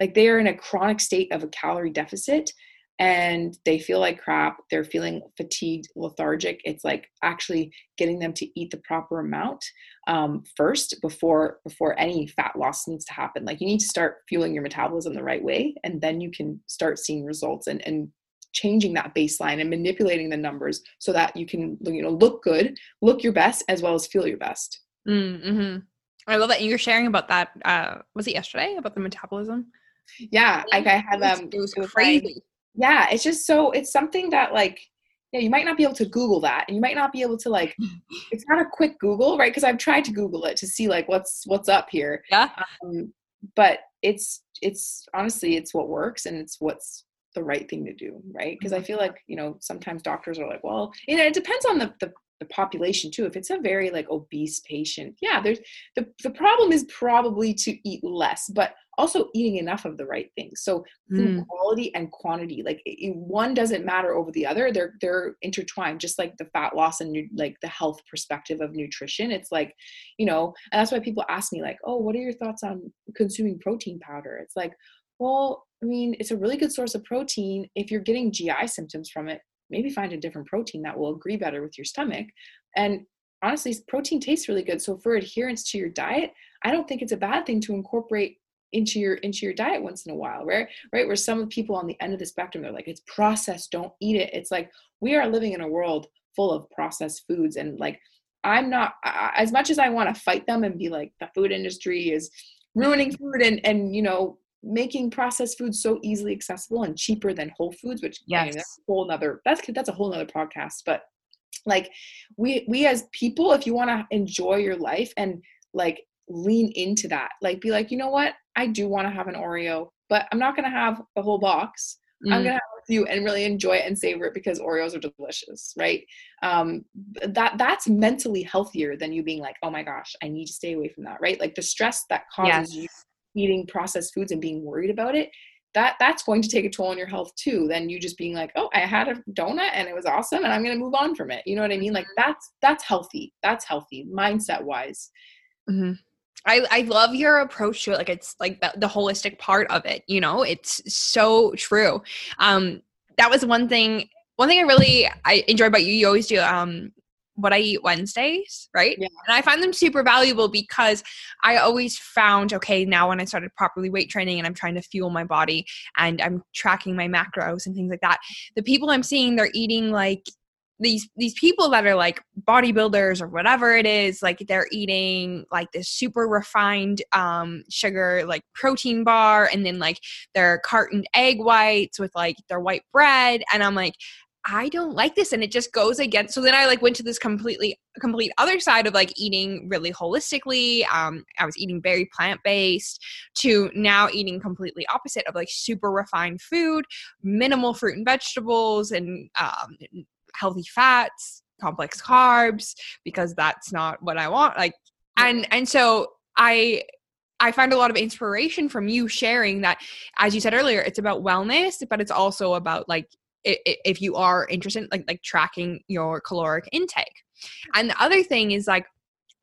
Like they are in a chronic state of a calorie deficit and they feel like crap they're feeling fatigued lethargic it's like actually getting them to eat the proper amount um, first before before any fat loss needs to happen. Like you need to start fueling your metabolism the right way and then you can start seeing results and and changing that baseline and manipulating the numbers so that you can you know look good look your best as well as feel your best. Mm-hmm. i love that you're sharing about that uh was it yesterday about the metabolism? Yeah like i had um it was, it was crazy. like, yeah it's just so it's something that like yeah you might not be able to google that and you might not be able to like it's not a quick google right? Because i've tried to google it to see like what's what's up here yeah. um, but it's it's honestly it's what works and it's what's the right thing to do right? Because i mm-hmm. feel like you know sometimes doctors are like well you know it depends on the, the the population too. If it's a very like obese patient yeah there's the, the problem is probably to eat less but also eating enough of the right things. So food mm. quality and quantity like it, one doesn't matter over the other they're they're intertwined just like the fat loss and like the health perspective of nutrition. It's like you know and that's why people ask me like oh what are your thoughts on consuming protein powder? It's like well i mean it's a really good source of protein. If you're getting gi symptoms from it maybe find a different protein that will agree better with your stomach. And honestly protein tastes really good. So for adherence to your diet i don't think it's a bad thing to incorporate into your into your diet once in a while right? Right? Where some of people on the end of the spectrum they're like it's processed don't eat it. It's like we are living in a world full of processed foods and like i'm not I, as much as i want to fight them and be like the food industry is ruining food and and you know making processed foods so easily accessible and cheaper than whole foods which yes. I mean, that's a whole nother that's that's a whole nother podcast but like we we as people if you want to enjoy your life and like lean into that. Like be like you know what? I do want to have an oreo but i'm not going to have the whole box. Mm. i'm going to have a few and really enjoy it and savor it because oreos are delicious right? Um that that's mentally healthier than you being like oh my gosh i need to stay away from that right? Like the stress that causes yes. you eating processed foods and being worried about it that that's going to take a toll on your health too than you just being like oh i had a donut and it was awesome and i'm going to move on from it. You know what i mean? Like mm-hmm. that's that's healthy. That's healthy mindset wise mm-hmm. I, I love your approach to it. Like it's like the, the holistic part of it, you know, it's so true. Um, that was one thing, one thing I really, I enjoy about you. You always do, um, what I eat Wednesdays, right? Yeah. And I find them super valuable because I always found okay, now when I started properly weight training and I'm trying to fuel my body and I'm tracking my macros and things like that, the people I'm seeing they're eating like these these people that are like bodybuilders or whatever it is like they're eating like this super refined um sugar like protein bar and then like their cartoned egg whites with like their white bread and i'm like I don't like this and it just goes against so then I like went to this completely complete other side of like eating really holistically um I was eating very plant-based to now eating completely opposite of like super refined food minimal fruit and vegetables and um healthy fats complex carbs because that's not what I want like and and so I I find a lot of inspiration from you sharing that, as you said earlier, it's about wellness, but it's also about like if you are interested like like tracking your caloric intake. And the other thing is like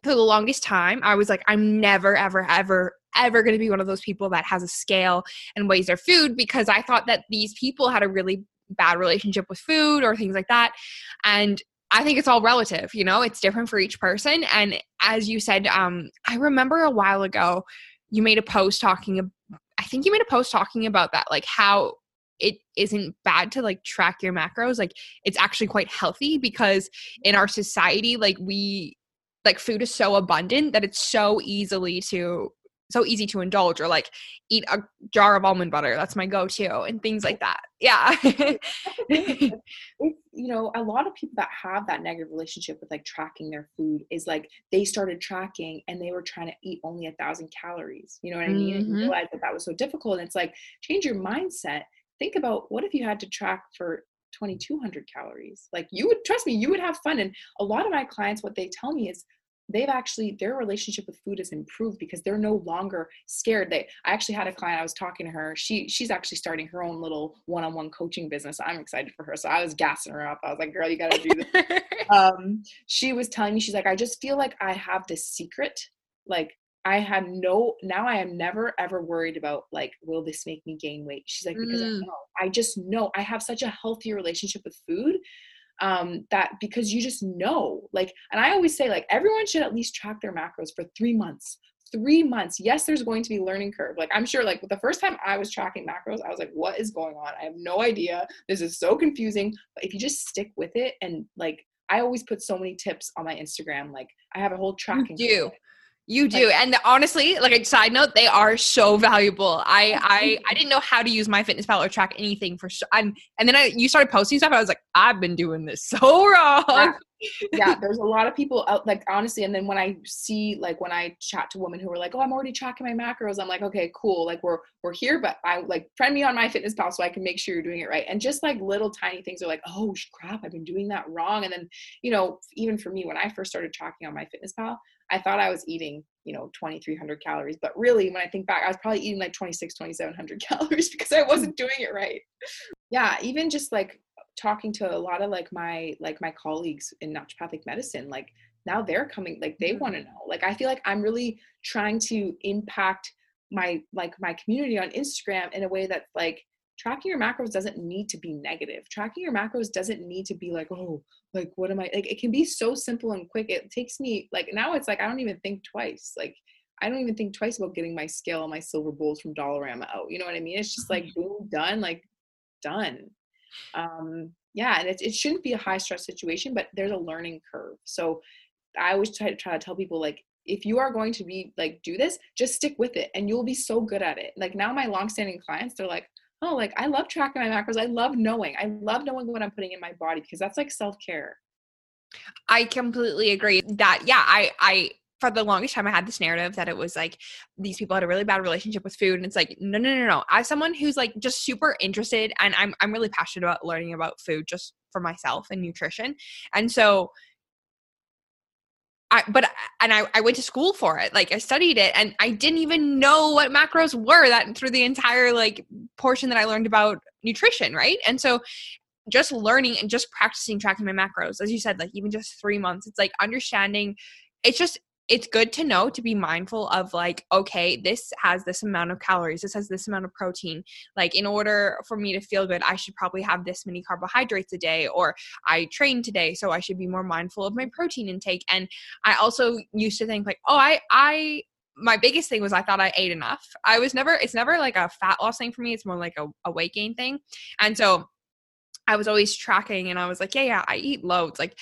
for the longest time i was like i'm never ever ever ever going to be one of those people that has a scale and weighs their food because i thought that these people had a really bad relationship with food or things like that and i think it's all relative you know? It's different for each person and as you said um i remember a while ago you made a post talking i think you made a post talking about that like how it isn't bad to like track your macros like it's actually quite healthy because in our society like we like food is so abundant that it's so easily to so easy to indulge or like eat a jar of almond butter that's my go-to and things like that yeah. You know a lot of people that have that negative relationship with like tracking their food is like they started tracking and they were trying to eat only a thousand calories you know what i mean? Mm-hmm. and realized that that was so difficult and it's like change your mindset. Think about what if you had to track for 2200 calories? Like you would trust me you would have fun and a lot of my clients what they tell me is they've actually their relationship with food has improved because they're no longer scared. They i actually had a client i was talking to her she she's actually starting her own little one-on-one coaching business. I'm excited for her so i was gassing her up. I was like girl you gotta do this. Um she was telling me she's like i just feel like i have this secret. Like I have no now I am never ever worried about like will this make me gain weight. She's like because mm. I know. I just know. I have such a healthy relationship with food um that because you just know like and I always say like everyone should at least track their macros for 3 months three months. Yes, there's going to be learning curve. Like I'm sure, like the first time I was tracking macros, I was like, what is going on? I have no idea. This is so confusing. But if you just stick with it and like I always put so many tips on my Instagram. Like I have a whole tracking. You do. You do. Like, and honestly, like a side note, they are so valuable. I I I didn't know how to use MyFitnessPal or track anything for sure. and and then I you started posting stuff. I was like, I've been doing this so wrong. Yeah. yeah, there's a lot of people out like honestly, and then when I see like when I chat to women who are like, Oh, I'm already tracking my macros, I'm like, okay, cool. Like we're we're here, but I like friend me on MyFitnessPal so I can make sure you're doing it right. And just like little tiny things are like, oh crap, I've been doing that wrong. And then, you know, even for me, when I first started tracking on MyFitnessPal, I thought I was eating, you know, 2300 calories, but really when I think back, I was probably eating like 26, 2700 calories because I wasn't doing it right. Yeah, even just like talking to a lot of like my like my colleagues in naturopathic medicine, like now they're coming like they mm-hmm. want to know. Like I feel like I'm really trying to impact my like my community on Instagram in a way that's like tracking your macros doesn't need to be negative. Tracking your macros doesn't need to be like, oh, like what am I like it can be so simple and quick. It takes me like now it's like I don't even think twice. Like I don't even think twice about getting my scale and my silver bowls from Dollarama out. You know what I mean? It's just like boom, done, like done. Um, yeah, and it, it shouldn't be a high stress situation, but there's a learning curve. So I always try to try to tell people like if you are going to be like do this, just stick with it and you'll be so good at it. Like now my long-standing clients, they're like, oh, like I love tracking my macros. I love knowing. I love knowing what I'm putting in my body because that's like self-care. I completely agree that yeah, I I for the longest time I had this narrative that it was like these people had a really bad relationship with food and it's like no no no no as someone who's like just super interested and I'm I'm really passionate about learning about food just for myself and nutrition and so I, but and I, I went to school for it like i studied it and i didn't even know what macros were that through the entire like portion that i learned about nutrition right? And so just learning and just practicing tracking my macros as you said like even just three months it's like understanding it's just it's good to know to be mindful of like okay this has this amount of calories this has this amount of protein like in order for me to feel good i should probably have this many carbohydrates a day or i train today so i should be more mindful of my protein intake and i also used to think like oh i i my biggest thing was I thought I ate enough. I was never, it's never like a fat loss thing for me. It's more like a, a weight gain thing. And so I was always tracking and I was like, yeah, yeah, I eat loads. Like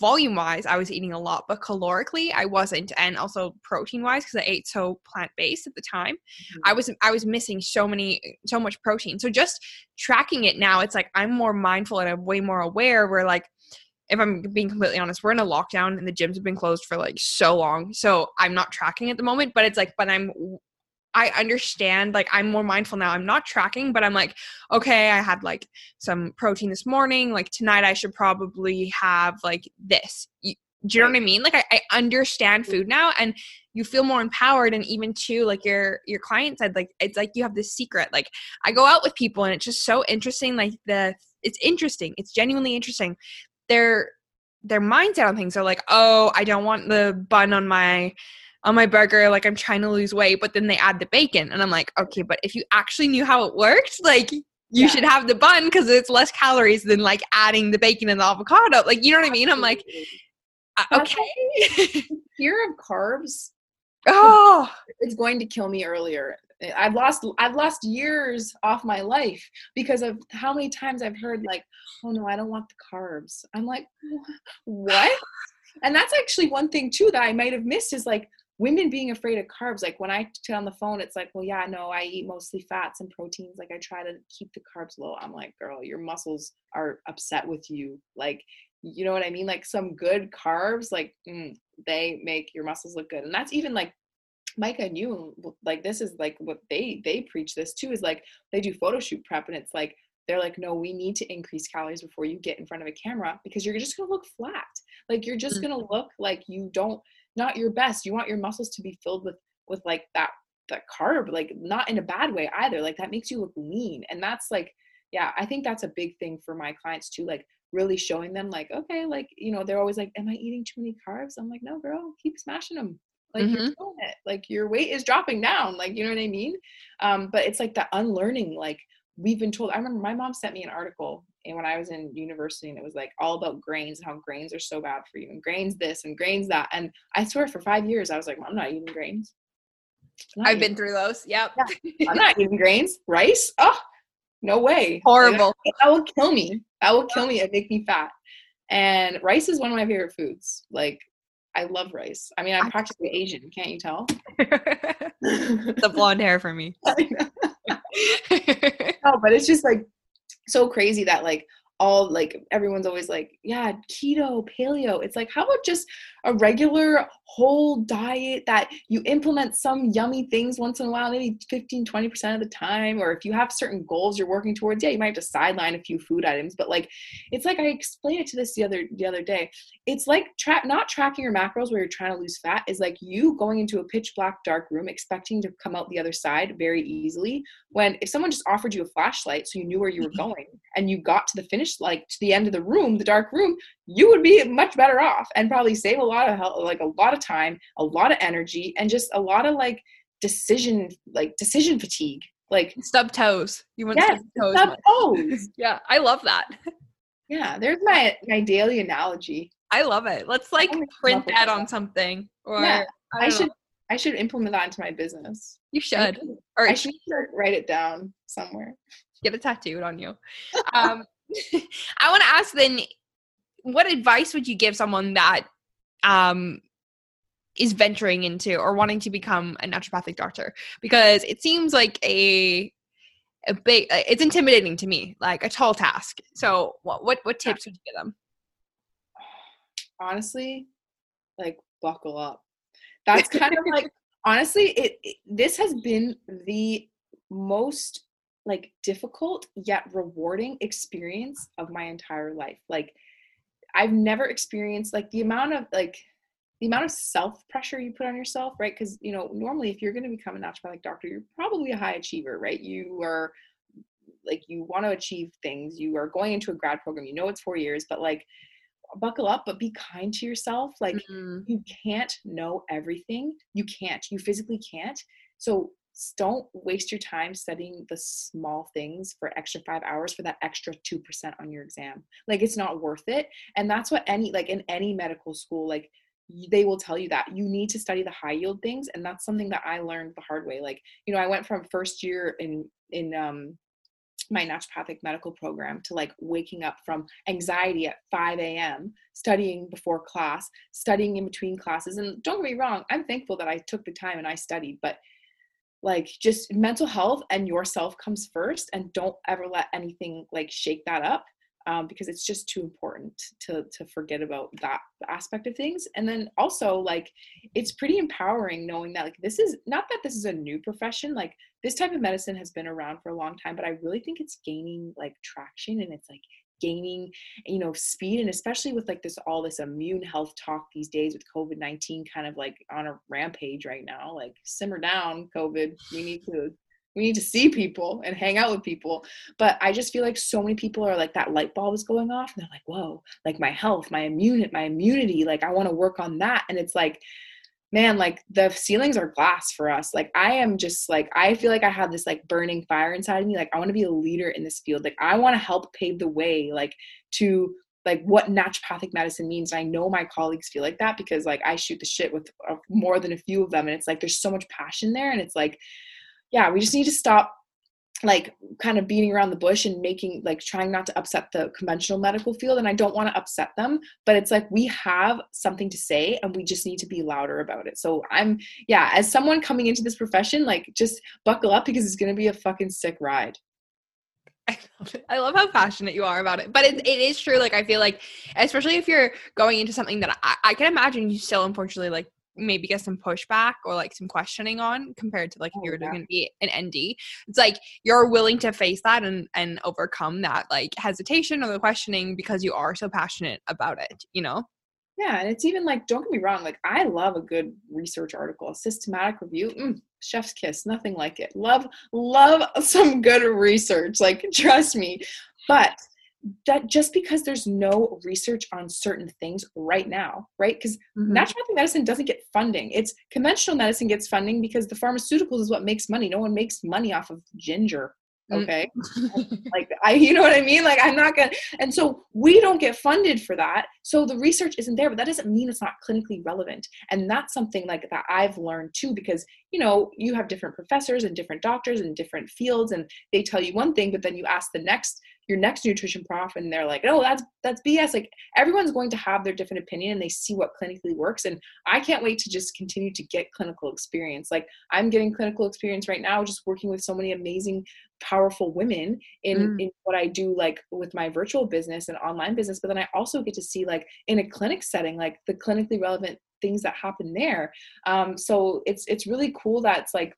volume wise, I was eating a lot, but calorically, I wasn't, and also protein wise, because I ate so plant based at the time, mm-hmm. I was I was missing so many so much protein. So just tracking it now, it's like I'm more mindful and I'm way more aware. Where like, if I'm being completely honest, we're in a lockdown and the gyms have been closed for like so long, so I'm not tracking at the moment. But it's like, but I'm I understand like I'm more mindful now. I'm not tracking, but I'm like, okay, I had like some protein this morning. Like tonight I should probably have like this. You, do you know what I mean? Like I, I understand mm. food now and you feel more empowered and even too like your your client said like it's like you have this secret like i go out with people and it's just so interesting like the it's interesting it's genuinely interesting their their mindset on things are like oh i don't want the bun on my on my burger like I'm trying to lose weight, but then they add the bacon. And I'm like, okay, but if you actually knew how it worked, like you yeah. should have the bun because it's less calories than like adding the bacon and the avocado. Like, you know what I mean? I'm like, uh, okay. fear of carbs. Oh, it's going to kill me earlier. I've lost I've lost years off my life because of how many times I've heard like, oh no, I don't want the carbs. I'm like, what? and that's actually one thing too that I might have missed is like women being afraid of carbs like when i get on the phone it's like well yeah no i eat mostly fats and proteins like i try to keep the carbs low. I'm like girl your muscles are upset with you. Like you know what i mean? Like some good carbs like mm, they make your muscles look good. And that's even like micah and you like this is like what they they preach this too is like they do photo shoot prep and it's like they're like no we need to increase calories before you get in front of a camera because you're just to look flat. Like you're just going to look like you don't not your best. You want your muscles to be filled with with like that that carb like not in a bad way either. Like that makes you look lean. And that's like yeah i think that's a big thing for my clients too like really showing them like okay like you know they're always like am i eating too many carbs i'm like no girl keep smashing them like mm-hmm. you're doing it. Like your weight is dropping down. Like you know what i mean? Um but it's like the unlearning like we've been told i remember my mom sent me an article and when I was in university and it was like all about grains and how grains are so bad for you and grains this and grains that. And I swear for five years I was like, I'm not eating grains. I've been through those. Yep. Yeah. I'm not eating grains. Rice? Oh, no way. Horrible. That will kill me. That will kill me and make me fat. And rice is one of my favorite foods. Like, I love rice. I mean, I'm practically Asian. Can't you tell? the blonde hair for me. no, but it's just like so crazy that like all like everyone's always like yeah keto paleo. It's like how about just a regular whole diet that you implement some yummy things once in a while maybe 15 20% of the time or if you have certain goals you're working towards yeah you might have to sideline a few food items but like it's like i explained it to this the other the other day. It's like tra- not tracking your macros where you're trying to lose fat is like you going into a pitch black dark room expecting to come out the other side very easily when if someone just offered you a flashlight so you knew where you were mm-hmm. going and you got to the finish like to the end of the room the dark room you would be much better off and probably save a lot of help, like a lot of time a lot of energy and just a lot of like decision like decision fatigue like stub toes you want yes, stub toes, stub toes. yeah i love that yeah there's my my daily analogy i love it let's like print that on something or yeah, i, I should I should implement that into my business. You should. Should, or I should write it down somewhere. Get it tattooed on you. um, I want to ask then, what advice would you give someone that um, is venturing into or wanting to become a naturopathic doctor? Because it seems like a a big it's intimidating to me like a tall task. So what what, what tips would you give them? Honestly like buckle up. That's kind of like honestly it, it, this has been the most like difficult yet rewarding experience of my entire life. Like i've never experienced like the amount of like the amount of self pressure you put on yourself right? Because you know normally if you're going to become a naturopathic doctor you're probably a high achiever right? You are like you want to achieve things you are going into a grad program you know it's four years but like buckle up but be kind to yourself like mm-hmm. you can't know everything you can't you physically can't. So don't waste your time studying the small things for extra five hours for that extra 2% on your exam like it's not worth it and that's what any like in any medical school like they will tell you that you need to study the high yield things and that's something that i learned the hard way like you know i went from first year in in um my naturopathic medical program to like waking up from anxiety at 5 a.m., studying before class, studying in between classes. And don't get me wrong, I'm thankful that I took the time and I studied, but like just mental health and yourself comes first and don't ever let anything like shake that up um, because it's just too important to to forget about that aspect of things. And then also like it's pretty empowering knowing that like this is not that this is a new profession like this type of medicine has been around for a long time but i really think it's gaining like traction and it's like gaining you know speed and especially with like this all this immune health talk these days with covid-19 kind of like on a rampage right now like simmer down covid. We need to we need to see people and hang out with people. But i just feel like so many people are like that light bulb is going off and they're like whoa like my health my immune my immunity like i want to work on that. And it's like man like the ceilings are glass for us. Like i am just like i feel like i have this like burning fire inside of me. Like i want to be a leader in this field. Like i want to help pave the way like to like what naturopathic medicine means. And i know my colleagues feel like that because like i shoot the shit with uh, more than a few of them. And it's like there's so much passion there. And it's like yeah we just need to stop like kind of beating around the bush and making like trying not to upset the conventional medical field and I don't want to upset them but it's like we have something to say and we just need to be louder about it. So I'm yeah, as someone coming into this profession like just buckle up because it's going to be a fucking sick ride. I love, I love how passionate you are about it. But it, it is true. Like, I feel like, especially if you're going into something that I, I can imagine you still, unfortunately, like maybe get some pushback or like some questioning on compared to like if oh, you're yeah. going to be an ND. It's like you're willing to face that and and overcome that like hesitation or the questioning because you are so passionate about it, you know? Yeah, and it's even like don't get me wrong, like I love a good research article, a systematic review. Mm, chef's kiss, nothing like it. Love love some good research, like trust me. But that just because there's no research on certain things right now, right? Because mm-hmm. naturopathic medicine doesn't get funding. It's conventional medicine gets funding because the pharmaceuticals is what makes money. No one makes money off of ginger. Mm. okay like i you know what i mean like i'm not gonna and so we don't get funded for that so the research isn't there but that doesn't mean it's not clinically relevant and that's something like that i've learned too because you know you have different professors and different doctors in different fields and they tell you one thing but then you ask the next your next nutrition prof and they're like oh that's that's bs like everyone's going to have their different opinion and they see what clinically works and i can't wait to just continue to get clinical experience. Like i'm getting clinical experience right now just working with so many amazing powerful women in mm. in what i do like with my virtual business and online business but then i also get to see like in a clinic setting like the clinically relevant things that happen there. Um so it's it's really cool that it's like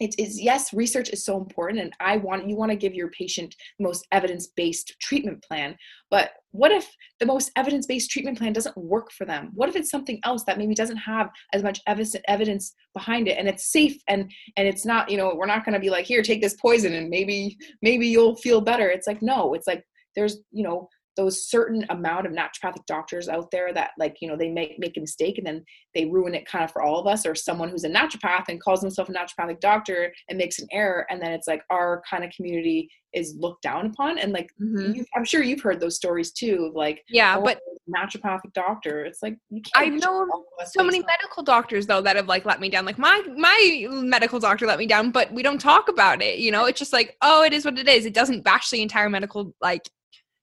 it is yes research is so important and i want you want to give your patient the most evidence-based treatment plan but what if the most evidence-based treatment plan doesn't work for them? What if it's something else that maybe doesn't have as much evidence behind it and it's safe and and it's not you know we're not going to be like here take this poison and maybe maybe you'll feel better. It's like no it's like there's you know those certain amount of naturopathic doctors out there that like you know they make make a mistake and then they ruin it kind of for all of us or someone who's a naturopath and calls himself a naturopathic doctor and makes an error and then it's like our kind of community is looked down upon and like mm-hmm. i'm sure you've heard those stories too like yeah oh, but naturopathic doctor it's like i know so many medical doctors though that have like let me down like my my medical doctor let me down but we don't talk about it you know? It's just like oh it is what it is it doesn't bash the entire medical like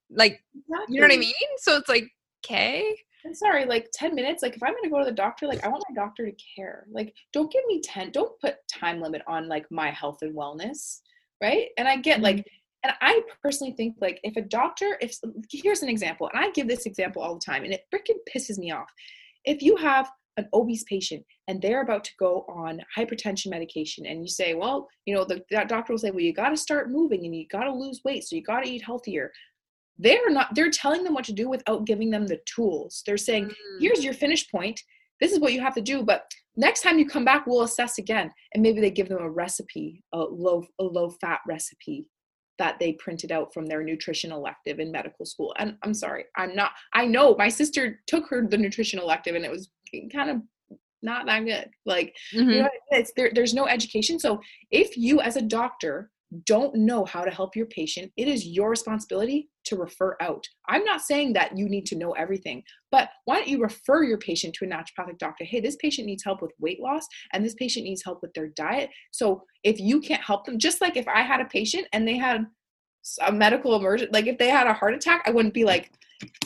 like, exactly. you know what I mean? So it's like, okay. I'm sorry, like 10 minutes. Like, if I'm going to go to the doctor, like, I want my doctor to care. Like, don't give me 10, don't put time limit on like my health and wellness. Right. And I get mm-hmm. like, and I personally think like if a doctor, if here's an example, and I give this example all the time, and it freaking pisses me off. If you have an obese patient and they're about to go on hypertension medication and you say well you know the, that doctor will say well you got to start moving and you got to lose weight so you got to eat healthier they're not they're telling them what to do without giving them the tools. They're saying mm. here's your finish point. This is what you have to do but next time you come back we'll assess again. And maybe they give them a recipe a low a low fat recipe that they printed out from their nutrition elective in medical school. And i'm sorry i'm not i know my sister took her the nutrition elective and it was kind of not that good. Like mm-hmm. you know it's there, there's no education. So if you as a doctor don't know how to help your patient, it is your responsibility to refer out. I'm not saying that you need to know everything, but why don't you refer your patient to a naturopathic doctor? Hey, this patient needs help with weight loss and this patient needs help with their diet. So if you can't help them, just like if I had a patient and they had a medical emergency, like if they had a heart attack, I wouldn't be like,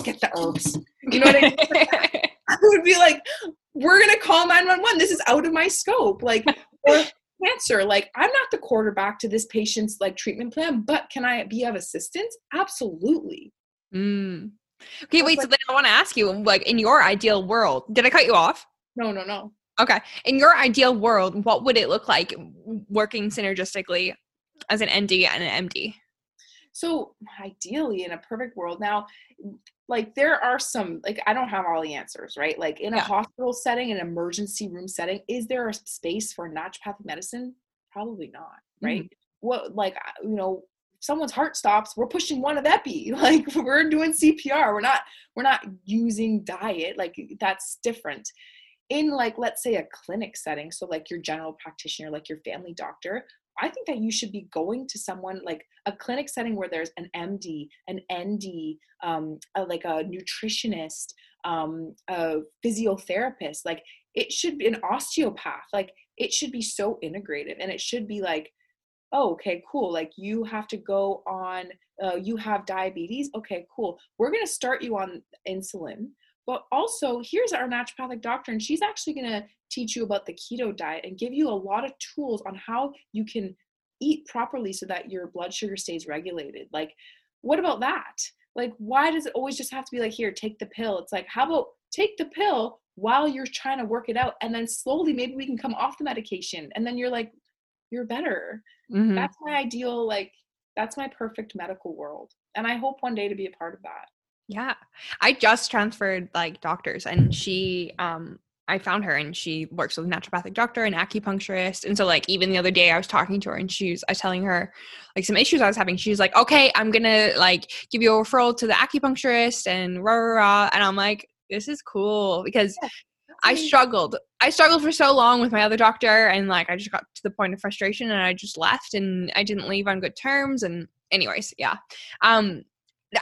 get the herbs. You know what I mean? I would be like, we're gonna call 911. This is out of my scope. Like, or cancer. Like i'm not the quarterback to this patient's like treatment plan but can i be of assistance? Absolutely. Mm. okay wait like, so then i want to ask you like in your ideal world did i cut you off? No no no. Okay in your ideal world what would it look like working synergistically as an nd and an md so ideally in a perfect world now like there are some like i don't have all the answers right like in a yeah. hospital setting an emergency room setting is there a space for naturopathic medicine probably not right mm-hmm. what like you know someone's heart stops we're pushing one of epi like we're doing cpr we're not we're not using diet like that's different in like let's say a clinic setting so like your general practitioner like your family doctor I think that you should be going to someone like a clinic setting where there's an MD, an ND, um, a, like a nutritionist, um, a physiotherapist. Like it should be an osteopath. Like it should be so integrated, and it should be like, oh, okay, cool. Like you have to go on. Uh, you have diabetes. Okay, cool. We're gonna start you on insulin. But also, here's our naturopathic doctor, and she's actually going to teach you about the keto diet and give you a lot of tools on how you can eat properly so that your blood sugar stays regulated. Like, what about that? Like, why does it always just have to be like, here, take the pill? It's like, how about take the pill while you're trying to work it out, and then slowly maybe we can come off the medication, and then you're like, you're better. Mm-hmm. That's my ideal, like, that's my perfect medical world. And I hope one day to be a part of that. Yeah. I just transferred like doctors and she um I found her and she works with a naturopathic doctor and acupuncturist. And so like even the other day I was talking to her and she was I was telling her like some issues I was having. She's like, okay, I'm gonna like give you a referral to the acupuncturist and rah rah rah. And I'm like, this is cool because I struggled. I struggled for so long with my other doctor, and like I just got to the point of frustration, and I just left, and I didn't leave on good terms. And anyways, yeah. Um,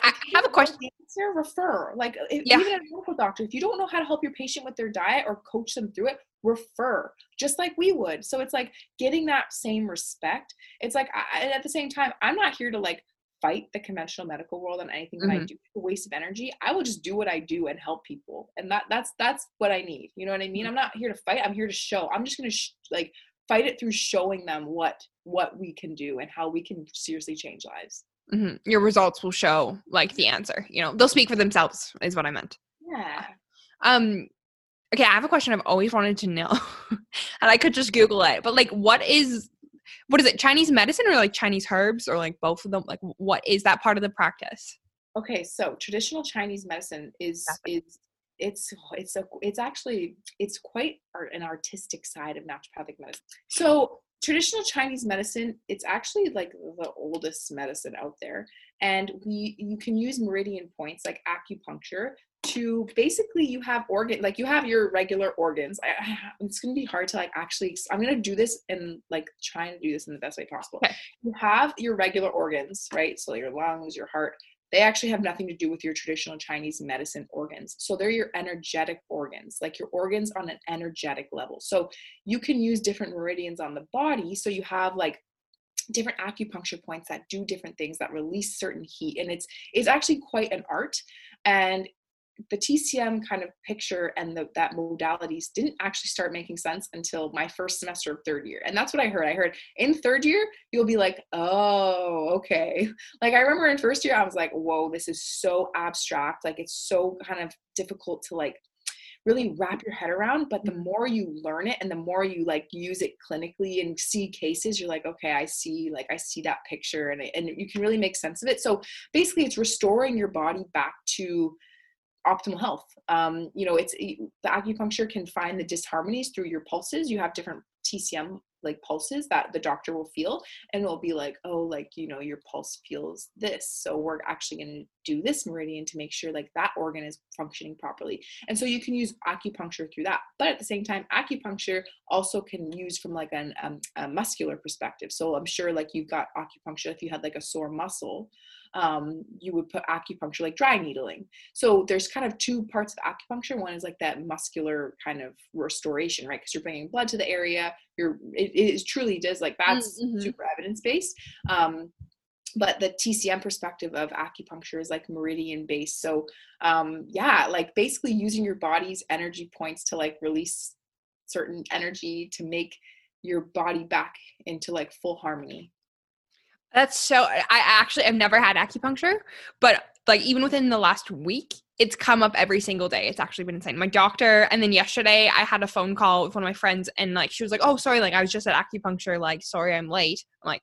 I have a question. Answer, refer. Like if, yeah. even a medical doctor, if you don't know how to help your patient with their diet or coach them through it, refer just like we would. So it's like getting that same respect. It's like I, at the same time, I'm not here to like fight the conventional medical world on anything that mm-hmm. I do. It's a waste of energy. I will just do what I do and help people, and that that's that's what I need. You know what I mean? Mm-hmm. I'm not here to fight. I'm here to show. I'm just gonna sh- like fight it through showing them what what we can do and how we can seriously change lives. Mm-hmm. Your results will show like the answer. You know, they'll speak for themselves. Is what I meant. Yeah. Um. Okay, I have a question I've always wanted to know, and I could just Google it. But like, what is what is it chinese medicine or like chinese herbs or like both of them like what is that part of the practice okay so traditional chinese medicine is is it's it's a it's actually it's quite an artistic side of naturopathic medicine so traditional chinese medicine it's actually like the oldest medicine out there and we you can use meridian points like acupuncture to basically you have organ like you have your regular organs. I, it's going to be hard to like actually i'm going to do this and like trying to do this in the best way possible. Okay. you have your regular organs right? So your lungs your heart they actually have nothing to do with your traditional chinese medicine organs. So they're your energetic organs like your organs on an energetic level. So you can use different meridians on the body. So you have like different acupuncture points that do different things that release certain heat. And it's it's actually quite an art. And the TCM kind of picture and the, that modalities didn't actually start making sense until my first semester of third year. And that's what I heard. I heard in third year, you'll be like, oh, okay. Like I remember in first year, I was like, whoa, this is so abstract. Like it's so kind of difficult to like really wrap your head around but the more you learn it and the more you like use it clinically and see cases you're like okay i see like i see that picture and, and you can really make sense of it so basically it's restoring your body back to optimal health. Um, you know, it's the acupuncture can find the disharmonies through your pulses. You have different TCM like pulses that the doctor will feel and it'll be like oh like you know your pulse feels this so we're actually going to do this meridian to make sure like that organ is functioning properly and so you can use acupuncture through that but at the same time acupuncture also can use from like an, um, a muscular perspective so i'm sure like you've got acupuncture if you had like a sore muscle um, you would put acupuncture like dry needling. So there's kind of two parts of acupuncture. One is like that muscular kind of restoration, right? Because you're bringing blood to the area. You're it, it truly does like that's mm-hmm. super evidence based. Um, but the TCM perspective of acupuncture is like meridian based. So um, yeah, like basically using your body's energy points to like release certain energy to make your body back into like full harmony. That's so. I actually I've never had acupuncture, but like even within the last week, it's come up every single day. It's actually been insane. My doctor, and then yesterday I had a phone call with one of my friends, and like she was like, "Oh, sorry, like I was just at acupuncture. Like, sorry, I'm late." I'm like,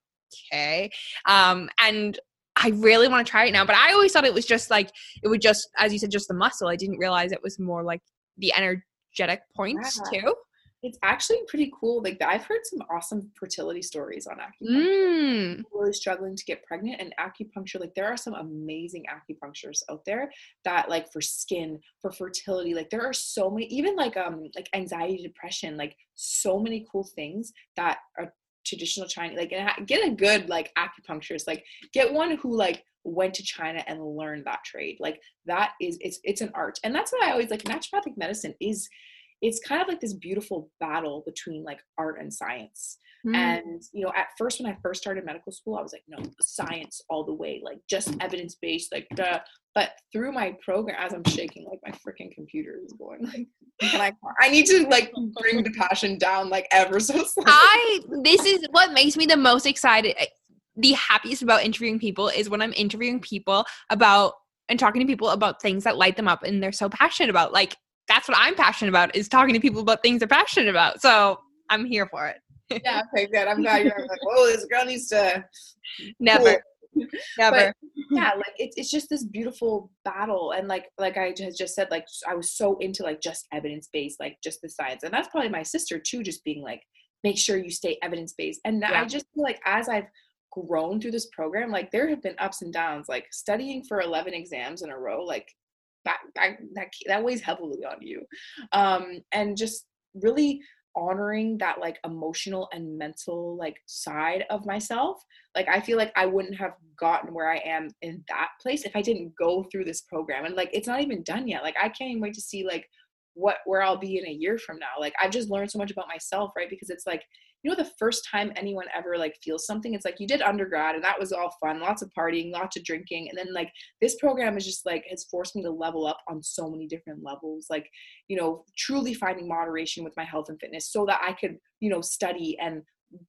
"Okay," um, and I really want to try it now. But I always thought it was just like it would just, as you said, just the muscle. I didn't realize it was more like the energetic points yeah. too it's actually pretty cool. Like I've heard some awesome fertility stories on acupuncture. Mm. Really struggling to get pregnant and acupuncture. Like there are some amazing acupuncturists out there that like for skin, for fertility. Like there are so many, even like um like anxiety, depression. Like so many cool things that are traditional Chinese. Like get a good like acupuncturist. Like get one who like went to China and learned that trade. Like that is it's it's an art, and that's why I always like. Naturopathic medicine is it's kind of like this beautiful battle between like art and science. Mm. And you know, at first when I first started medical school, I was like, no, science all the way, like just evidence based, like duh. But through my program, as I'm shaking, like my freaking computer is going like, I, I need to like bring the passion down like ever so slightly. I this is what makes me the most excited, eh, the happiest about interviewing people is when I'm interviewing people about and talking to people about things that light them up and they're so passionate about. Like that's what I'm passionate about is talking to people about things they're passionate about. So I'm here for it. yeah, okay, good. I'm glad you're like, whoa, oh, this girl needs to never. Never. But, yeah, like it's it's just this beautiful battle. And like like I just just said, like I was so into like just evidence based, like just the science. And that's probably my sister too, just being like, make sure you stay evidence based. And yeah. I just feel like as I've grown through this program, like there have been ups and downs, like studying for 11 exams in a row, like that that that, that weighs heavily on you um and just really honoring that like emotional and mental like side of myself like i feel like i wouldn't have gotten where i am in that place if i didn't go through this program and like it's not even done yet like i can't even wait to see like what where I'll be in a year from now. Like I've just learned so much about myself, right? Because it's like, you know, the first time anyone ever like feels something, it's like you did undergrad and that was all fun, lots of partying, lots of drinking. And then like this program is just like has forced me to level up on so many different levels. Like, you know, truly finding moderation with my health and fitness so that I could, you know, study and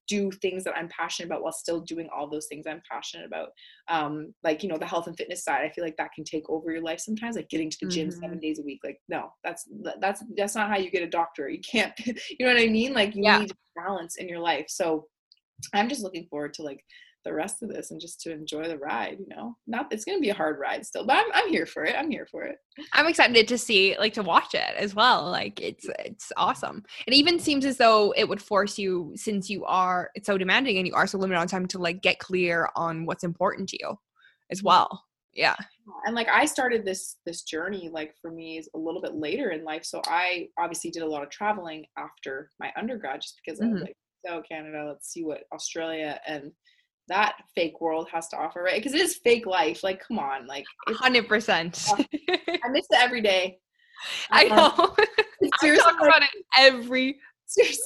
do things that I'm passionate about while still doing all those things I'm passionate about. Um, like, you know, the health and fitness side, I feel like that can take over your life sometimes, like getting to the gym mm-hmm. seven days a week. Like, no, that's, that's, that's not how you get a doctor. You can't, you know what I mean? Like you yeah. need balance in your life. So I'm just looking forward to like the rest of this and just to enjoy the ride, you know. Not it's gonna be a hard ride still, but I'm I'm here for it. I'm here for it. I'm excited to see like to watch it as well. Like it's it's awesome. It even seems as though it would force you since you are it's so demanding and you are so limited on time to like get clear on what's important to you as mm-hmm. well. Yeah. And like I started this this journey like for me is a little bit later in life. So I obviously did a lot of traveling after my undergrad just because mm-hmm. I was like, oh Canada, let's see what Australia and that fake world has to offer, right? Because it is fake life. Like, come on, like hundred percent. I miss it every day. I um, know. I talk about it every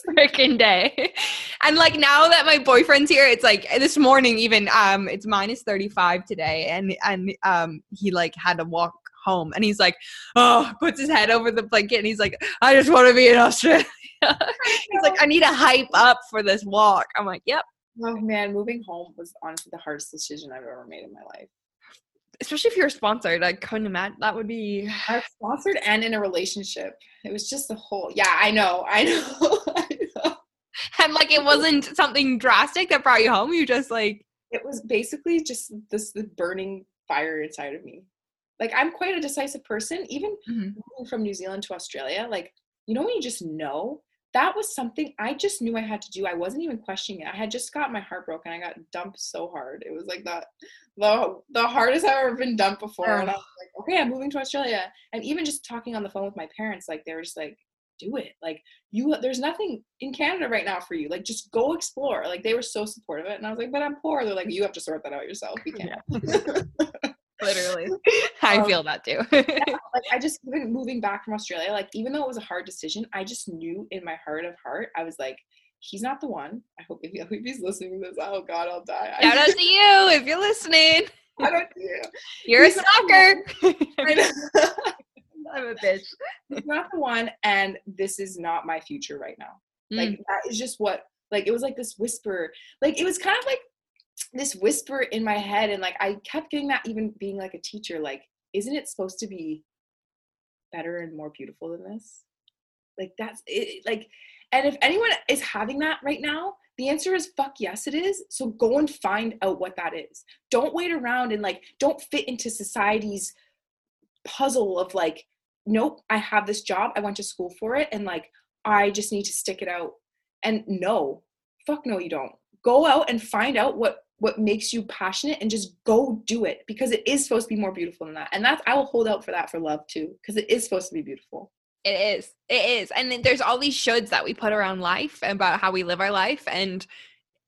freaking day. And like now that my boyfriend's here, it's like this morning even um it's minus 35 today and and um he like had to walk home and he's like, oh, puts his head over the blanket and he's like, I just want to be in Australia. he's like, I need to hype up for this walk. I'm like, yep, Oh man, moving home was honestly the hardest decision I've ever made in my life. Especially if you're sponsored, I couldn't imagine that would be. I was sponsored and in a relationship. It was just the whole. Yeah, I know, I know, I know. And like, it wasn't something drastic that brought you home. You just like. It was basically just this the burning fire inside of me. Like I'm quite a decisive person. Even mm-hmm. moving from New Zealand to Australia, like you know when you just know that was something I just knew I had to do. I wasn't even questioning it. I had just got my heart broken. I got dumped so hard. It was like that the the hardest I've ever been dumped before. And I was like, okay, I'm moving to Australia. And even just talking on the phone with my parents, like they were just like, do it. Like you there's nothing in Canada right now for you. Like just go explore. Like they were so supportive of it. And I was like, but I'm poor. They're like, mm. you have to sort that out yourself. You can't. Yeah. literally. I um, feel that too. yeah, like i just even moving back from australia like even though it was a hard decision i just knew in my heart of heart i was like he's not the one. I hope if, if he's listening to this. Oh god i'll die. Shout out to you if you're listening. Out to you. You're he's a stalker. I'm a bitch. He's not the one and this is not my future right now. Mm. like that is just what like it was like this whisper. Like it was kind of like this whisper in my head and like i kept getting that even being like a teacher like isn't it supposed to be better and more beautiful than this? Like that's it like and if anyone is having that right now the answer is fuck yes it is. So go and find out what that is. Don't wait around and like don't fit into society's puzzle of like nope i have this job i went to school for it and like i just need to stick it out. And no fuck no you don't. Go out and find out what what makes you passionate and just go do it because it is supposed to be more beautiful than that. And that's I will hold out for that for love too because it is supposed to be beautiful. It is. It is. And there's all these shoulds that we put around life about how we live our life and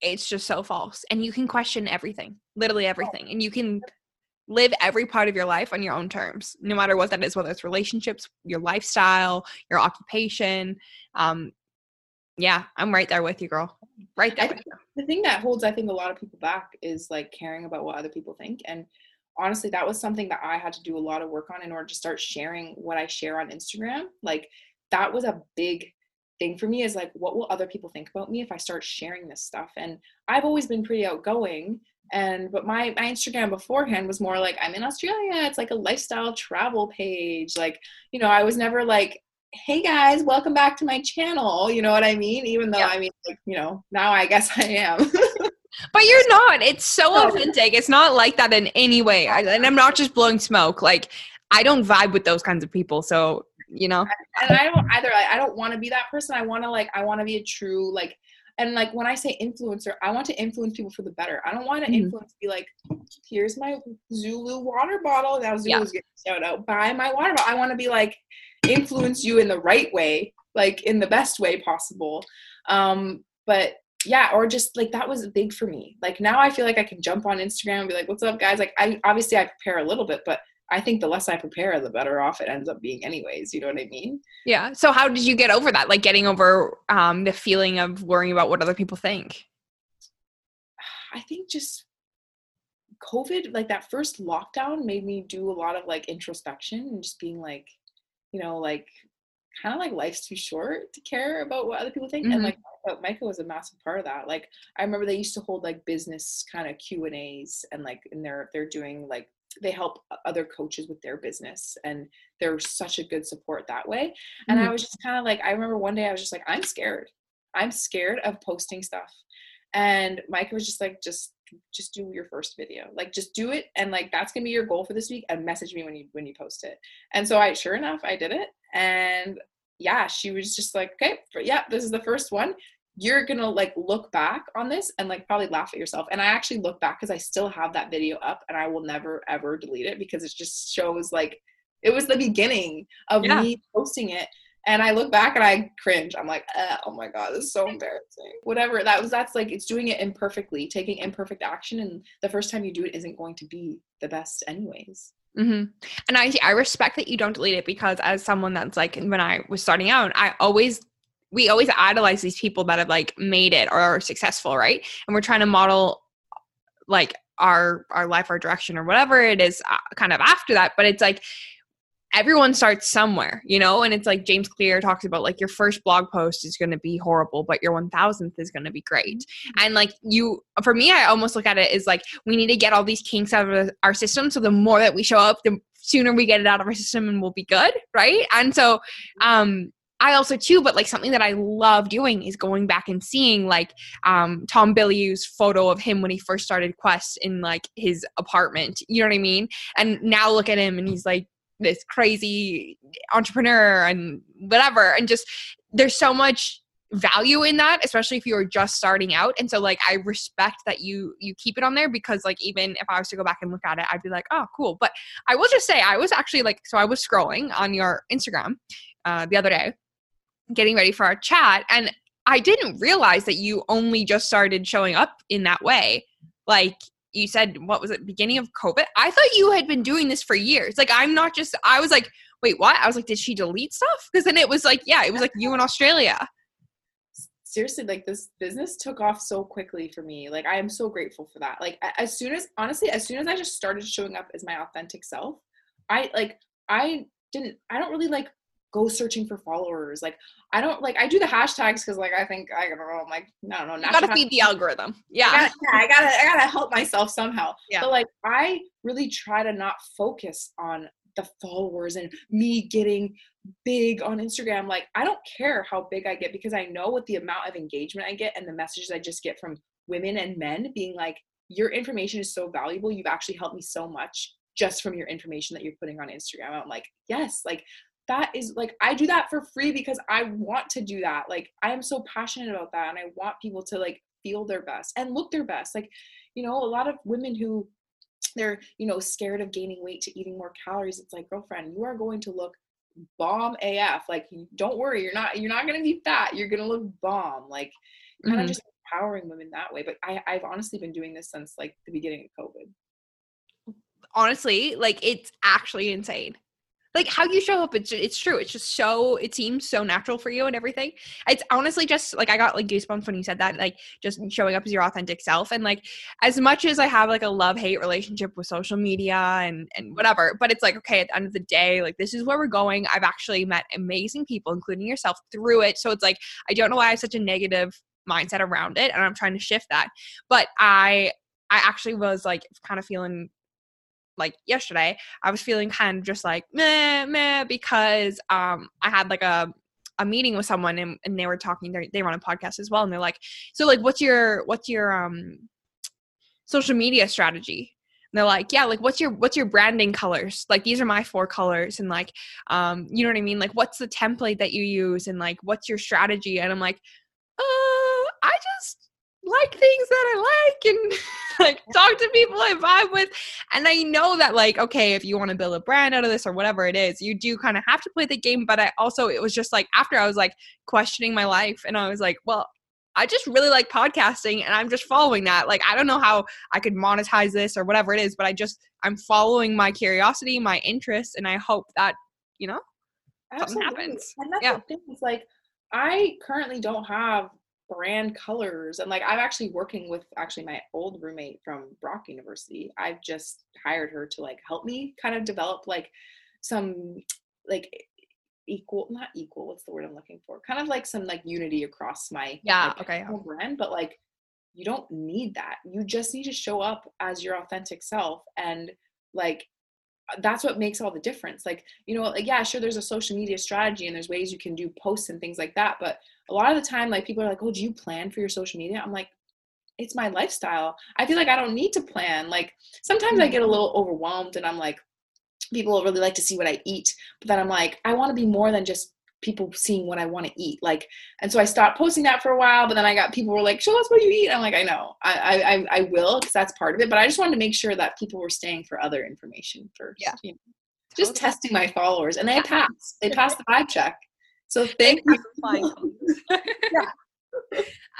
it's just so false. And you can question everything, literally everything. And you can live every part of your life on your own terms, no matter what that is, whether it's relationships, your lifestyle, your occupation. Um, yeah, I'm right there with you, girl. Right there. The thing that holds, I think, a lot of people back is like caring about what other people think. And honestly, that was something that I had to do a lot of work on in order to start sharing what I share on Instagram. Like that was a big thing for me is like what will other people think about me if I start sharing this stuff? And I've always been pretty outgoing and but my my Instagram beforehand was more like I'm in Australia. It's like a lifestyle travel page. Like, you know, I was never like hey guys, welcome back to my channel. You know what I mean? Even though yeah. I mean, like, you know, now I guess I am. but you're not. It's so authentic. It's not like that in any way. I, and I'm not just blowing smoke. Like, I don't vibe with those kinds of people. So, you know. And I don't either. Like, I don't want to be that person. I want to, like, I want to be a true, like, and like when I say influencer, I want to influence people for the better. I don't want to mm-hmm. influence be like, here's my Zulu water bottle. Now Zulu's yeah. getting shout out. Buy my water bottle. I want to be like influence you in the right way, like in the best way possible. Um, but yeah, or just like that was big for me. Like now I feel like I can jump on Instagram and be like, what's up, guys? Like I obviously I prepare a little bit, but I think the less I prepare, the better off it ends up being, anyways. You know what I mean? Yeah. So, how did you get over that? Like, getting over um, the feeling of worrying about what other people think? I think just COVID, like that first lockdown, made me do a lot of like introspection and just being like, you know, like kind of like life's too short to care about what other people think. Mm-hmm. And like Micah was a massive part of that. Like I remember they used to hold like business kind of Q and A's and like and they're they're doing like they help other coaches with their business and they're such a good support that way and mm-hmm. i was just kind of like i remember one day i was just like i'm scared i'm scared of posting stuff and micah was just like just just do your first video. Like just do it and like that's gonna be your goal for this week and message me when you when you post it. And so i sure enough i did it and yeah she was just like okay yeah this is the first one. You're gonna like look back on this and like probably laugh at yourself. And i actually look back because i still have that video up and i will never ever delete it because it just shows like it was the beginning of yeah. me posting it and i look back and i cringe i'm like eh, oh my god this is so embarrassing whatever that was that's like it's doing it imperfectly taking imperfect action and the first time you do it isn't going to be the best anyways Mm-hmm. And I I respect that you don't delete it because as someone that's like when I was starting out, I always we always idolize these people that have like made it or are successful, right? And we're trying to model like our our life, our direction, or whatever it is, uh, kind of after that. But it's like everyone starts somewhere, you know, and it's like James Clear talks about like your first blog post is going to be horrible, but your 1000th is going to be great. And like you, for me, I almost look at it as like we need to get all these kinks out of our system. So the more that we show up, the sooner we get it out of our system and we'll be good. Right. And so, um, I also too, but like something that I love doing is going back and seeing like um, Tom Bilyeu's photo of him when he first started Quest in like his apartment. You know what I mean? And now look at him and he's like this crazy entrepreneur and whatever. And just there's so much value in that especially if you're just starting out and so like i respect that you you keep it on there because like even if i was to go back and look at it i'd be like oh cool but i will just say i was actually like so i was scrolling on your instagram uh, the other day getting ready for our chat and I didn't realize that you only just started showing up in that way. Like you said, what was it, beginning of COVID? I thought you had been doing this for years. Like I'm not just I was like, wait, what? I was like, did she delete stuff? Because then it was like, yeah, it was like you in Australia. Seriously, like this business took off so quickly for me. Like I am so grateful for that. Like as soon as honestly, as soon as I just started showing up as my authentic self, I like I didn't I don't really like go searching for followers. Like I don't like I do the hashtags because like I think I don't know I'm like I don't know. You gotta feed the algorithm. Yeah. I gotta, yeah, I gotta I gotta help myself somehow. Yeah. But like I really try to not focus on the followers and me getting big on Instagram. Like I don't care how big I get because I know what the amount of engagement I get and the messages I just get from women and men being like, your information is so valuable. You've actually helped me so much just from your information that you're putting on Instagram. I'm like, yes, like that is like I do that for free because I want to do that. Like I am so passionate about that and I want people to like feel their best and look their best. Like, you know, a lot of women who they're, you know, scared of gaining weight to eating more calories. It's like, girlfriend, you are going to look bomb AF. Like don't worry, you're not you're not gonna be fat. You're gonna look bomb. Like kind of mm-hmm. just empowering women that way. But I, I've honestly been doing this since like the beginning of COVID. Honestly, like it's actually insane like how you show up it's it's true. It's just so it seems so natural for you and everything. It's honestly just like i got like goosebumps when you said that like just showing up as your authentic self. And like as much as i have like a love hate relationship with social media and and whatever but it's like okay at the end of the day like this is where we're going. I've actually met amazing people including yourself through it. So it's like i don't know why i have such a negative mindset around it and i'm trying to shift that. But i I actually was like kind of feeling like yesterday, I was feeling kind of just like meh meh because um I had like a a meeting with someone and, and they were talking they they run a podcast as well and they're like so like what's your what's your um social media strategy? And they're like yeah like what's your what's your branding colors? Like these are my four colors and like um you know what i mean? Like what's the template that you use? and like what's your strategy? And i'm like uh I just like things that I like and like talk to people I vibe with. And I know that like, okay, if you want to build a brand out of this or whatever it is, you do kind of have to play the game. But I also it was just like after I was like questioning my life and I was like, well, I just really like podcasting and I'm just following that. Like I don't know how I could monetize this or whatever it is, but I just I'm following my curiosity, my interest, and I hope that, you know, Absolutely. something happens. And that's yeah. the thing. It's like I currently don't have brand colors and like i'm actually working with actually my old roommate from brock university. I've just hired her to like help me kind of develop like some like equal not equal what's the word i'm looking for? Kind of like some like unity across my yeah like, okay brand but like you don't need that. You just need to show up as your authentic self and like that's what makes all the difference. Like you know like yeah sure there's a social media strategy and there's ways you can do posts and things like that but a lot of the time like people are like oh do you plan for your social media? I'm like it's my lifestyle. I feel like i don't need to plan. Like sometimes i get a mm-hmm. little overwhelmed and i'm like people really like to see what i eat but then i'm like i want to be more than just people seeing what I want to eat. Like, and so I stopped posting that for a while, but then I got people were like, show us what you eat. I'm like, I know, I, I, I will, because that's part of it. But I just wanted to make sure that people were staying for other information first. Yeah. You know? Just testing my followers and they passed, they passed the vibe check. So thank you. For flying. Yeah.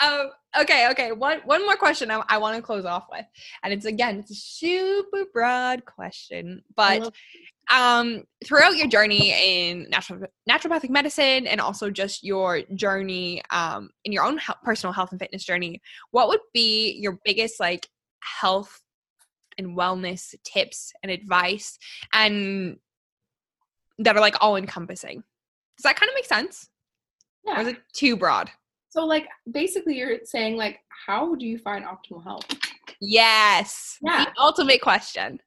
um, okay, okay. One one more question I, I want to close off with, and it's again, it's a super broad question, but um, throughout your journey in natural naturopathic medicine and also just your journey um, in your own health, personal health and fitness journey, what would be your biggest like health and wellness tips and advice and that are like all encompassing? Does that kind of make sense? Yeah. Or is it too broad? So like basically you're saying like how do you find optimal health? Yes. Yeah. The ultimate question.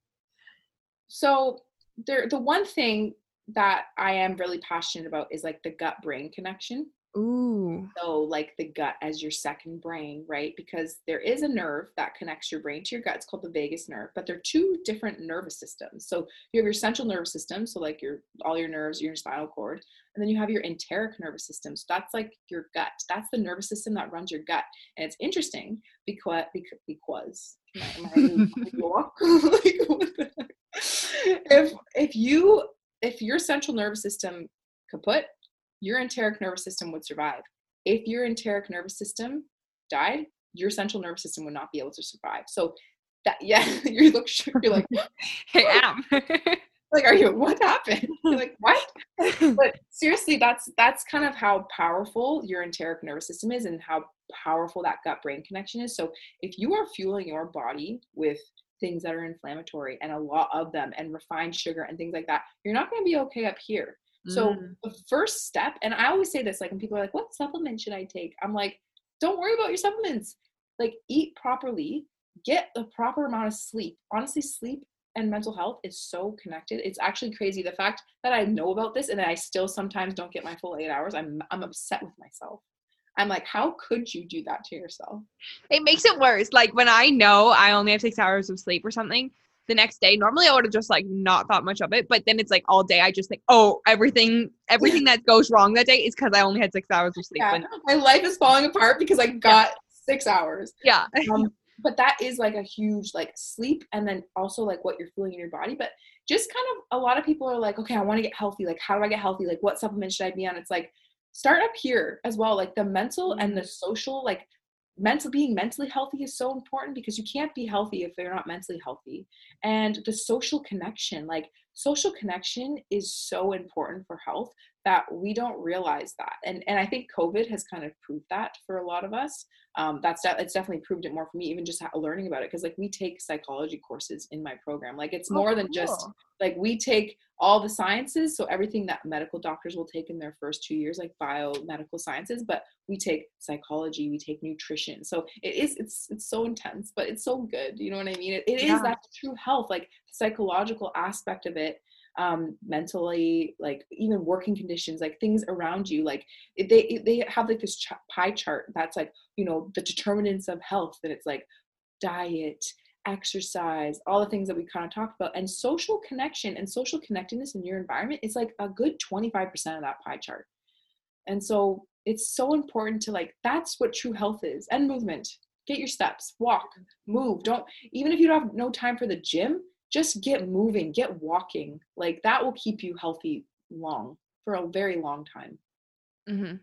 So there the one thing that I am really passionate about is like the gut brain connection. Ooh. So like the gut as your second brain, right? Because there is a nerve that connects your brain to your gut. It's called the vagus nerve, but they're two different nervous systems. So you have your central nervous system, so like your all your nerves, your spinal cord, and then you have your enteric nervous system. So that's like your gut. That's the nervous system that runs your gut. And it's interesting because because, because am I, am I if if you if your central nervous system kaput, your enteric nervous system would survive. If your enteric nervous system died, your central nervous system would not be able to survive. So that yeah, you look you're like, hey am. like, are you what happened? You're like, what? but seriously, that's that's kind of how powerful your enteric nervous system is and how powerful that gut brain connection is. So if you are fueling your body with things that are inflammatory and a lot of them and refined sugar and things like that, you're not going to be okay up here. So mm. the first step, and I always say this, like when people are like, "What supplement should I take?" I'm like, "Don't worry about your supplements. Like eat properly, get the proper amount of sleep. Honestly, sleep and mental health is so connected. It's actually crazy. The fact that I know about this and that I still sometimes don't get my full eight hours, I'm I'm upset with myself. I'm like, how could you do that to yourself? It makes it worse. Like when I know I only have six hours of sleep or something, the next day, normally I would have just like not thought much of it. But then it's like all day I just think, oh, everything everything that goes wrong that day is because I only had six hours of sleep. Yeah. And- my life is falling apart because I got yeah. six hours. Yeah. um, but that is like a huge like sleep and then also like what you're feeling in your body. But just kind of a lot of people are like, okay, I want to get healthy. Like, how do I get healthy? Like, what supplement should I be on? It's like start up here as well like the mental and the mm-hmm. social like mental being mentally healthy is so important because you can't be healthy if you're not mentally healthy and the social connection like social connection is so important for health that we don't realize that. And and i think covid has kind of proved that for a lot of us. Um, that's de- it's definitely proved it more for me even just learning about it because like we take psychology courses in my program. Like it's oh, more oh, than cool. just like we take all the sciences so everything that medical doctors will take in their first two years like biomedical sciences but we take psychology we take nutrition. So it is it's it's so intense but it's so good you know what i mean? It, it yeah. is that true health like the psychological aspect of it um, mentally, like even working conditions, like things around you. Like they they have like this pie chart that's like you know the determinants of health. That it's like diet, exercise, all the things that we kind of talked about, and social connection and social connectedness in your environment is like a good twenty five percent of that pie chart. And so it's so important to like that's what true health is and movement get your steps walk move don't even if you don't have no time for the gym just get moving get walking like that will keep you healthy long for a very long time Mm-hmm.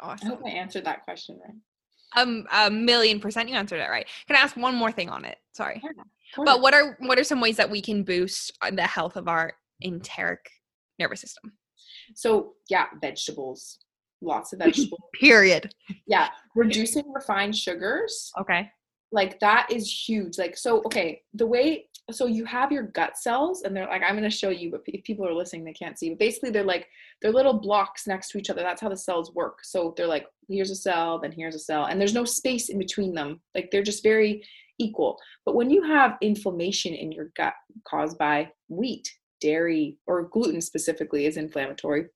i hope i answered that question right Um, a million percent, you answered it right. Can I ask one more thing on it? Sorry. Of But what are what are some ways that we can boost uh, the health of our enteric nervous system? so yeah vegetables lots of vegetables Period. yeah reducing refined sugars Okay. like that is huge like so okay the way so you have your gut cells and they're like i'm going to show you but if people are listening they can't see but basically they're like they're little blocks next to each other. That's how the cells work. So they're like here's a cell then here's a cell and there's no space in between them. Like they're just very equal. But when you have inflammation in your gut caused by wheat dairy or gluten specifically is inflammatory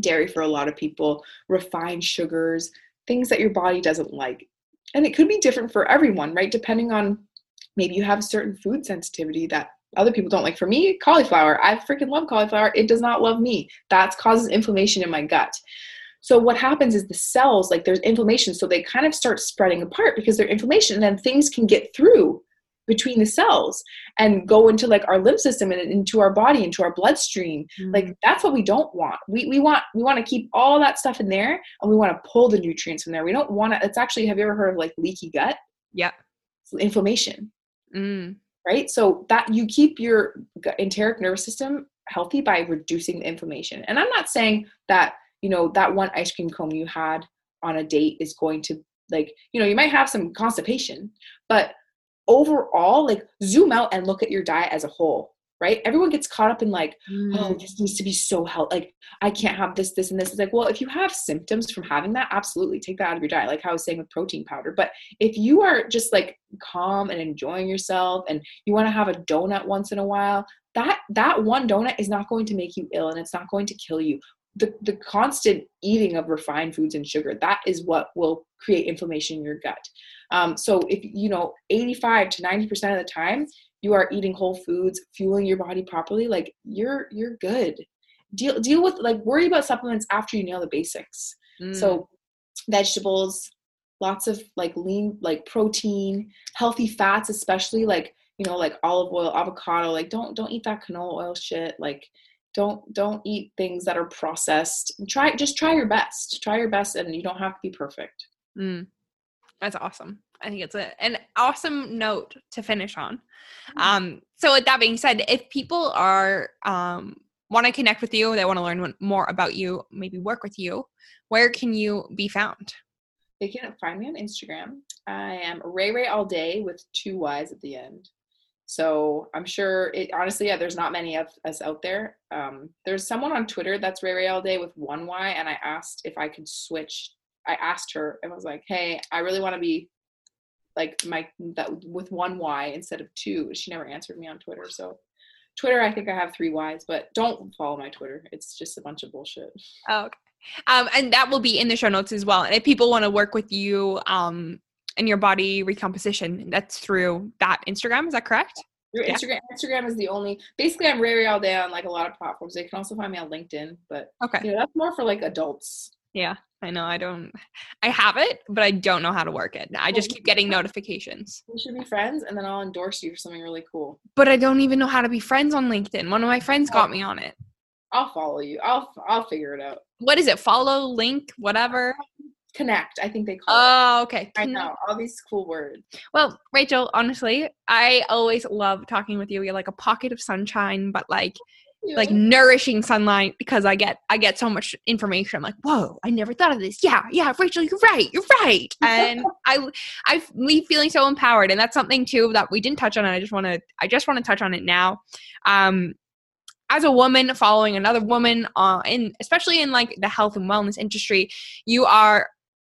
dairy for a lot of people refined sugars things that your body doesn't like. And it could be different for everyone right? Depending on maybe you have a certain food sensitivity that other people don't. Like for me cauliflower i freaking love cauliflower. It does not love me. That causes inflammation in my gut. So what happens is the cells like there's inflammation so they kind of start spreading apart because they're inflammation and then things can get through between the cells and go into like our lymph system and into our body into our bloodstream. Mm-hmm. Like that's what we don't want. We, we want we want to keep all that stuff in there and we want to pull the nutrients from there. We don't want to it's actually have you ever heard of like leaky gut? Yep. Inflammation Mm. right? So that you keep your enteric nervous system healthy by reducing the inflammation. And i'm not saying that you know that one ice cream cone you had on a date is going to like you know you might have some constipation but overall like zoom out and look at your diet as a whole right everyone gets caught up in like oh, Mm. this needs to be so healthy. Like, I can't have this, this, and this. It's like, well, if you have symptoms from having that, absolutely take that out of your diet, like how I was saying with protein powder. But if you are just like calm and enjoying yourself and you want to have a donut once in a while, that that one donut is not going to make you ill and it's not going to kill you. The the constant eating of refined foods and sugar, that is what will create inflammation in your gut. Um, so if you know 85 to 90% of the time you are eating whole foods, fueling your body properly, like you're you're good. Deal deal with like worry about supplements after you nail the basics. Mm. So vegetables, lots of like lean like protein, healthy fats especially like, you know, like olive oil, avocado, like don't don't eat that canola oil shit. Like don't don't eat things that are processed. Try just try your best. Try your best and you don't have to be perfect. Mm. That's awesome. I think it's a, an awesome note to finish on. Um, so with that being said, if people are um, want to connect with you, they want to learn more about you, maybe work with you, where can you be found? They can find me on Instagram. I am Ray Ray all day with two Y's at the end. So I'm sure it honestly, yeah, there's not many of us out there. Um, there's someone on Twitter that's Ray Ray all day with one Y, and I asked if I could switch. I asked her and was like, "Hey, I really want to be like my that with one Y instead of two. She never answered me on Twitter, so Twitter, I think I have three Y's, but don't follow my Twitter. It's just a bunch of bullshit. Oh, okay. Um, and that will be in the show notes as well. And if people want to work with you um, in your body recomposition, that's through that Instagram. Is that correct? Your Yeah. Instagram Instagram is the only basically I'm Ray all day on like a lot of platforms. They can also find me on LinkedIn, but Okay. you know, that's more for like adults. Yeah, I know. I don't. I have it, but I don't know how to work it. I just keep getting notifications, We should be friends and then I'll endorse you for something really cool. but I don't even know how to be friends on LinkedIn. One of my friends got me on it. I'll follow you. I'll I'll figure it out. What is it? Follow, link, whatever. Connect, I think they call it. Oh, okay. I know all these cool words. Well, Rachel, honestly, I always love talking with you. You're like a pocket of sunshine, but like like nourishing sunlight because I get I get so much information. I'm like, whoa, I never thought of this. Yeah, yeah, Rachel, you're right, you're right. And I I leave feeling so empowered, and that's something too that we didn't touch on. And I just want to I just want to touch on it now. Um, as a woman following another woman, uh, in especially in like the health and wellness industry, you are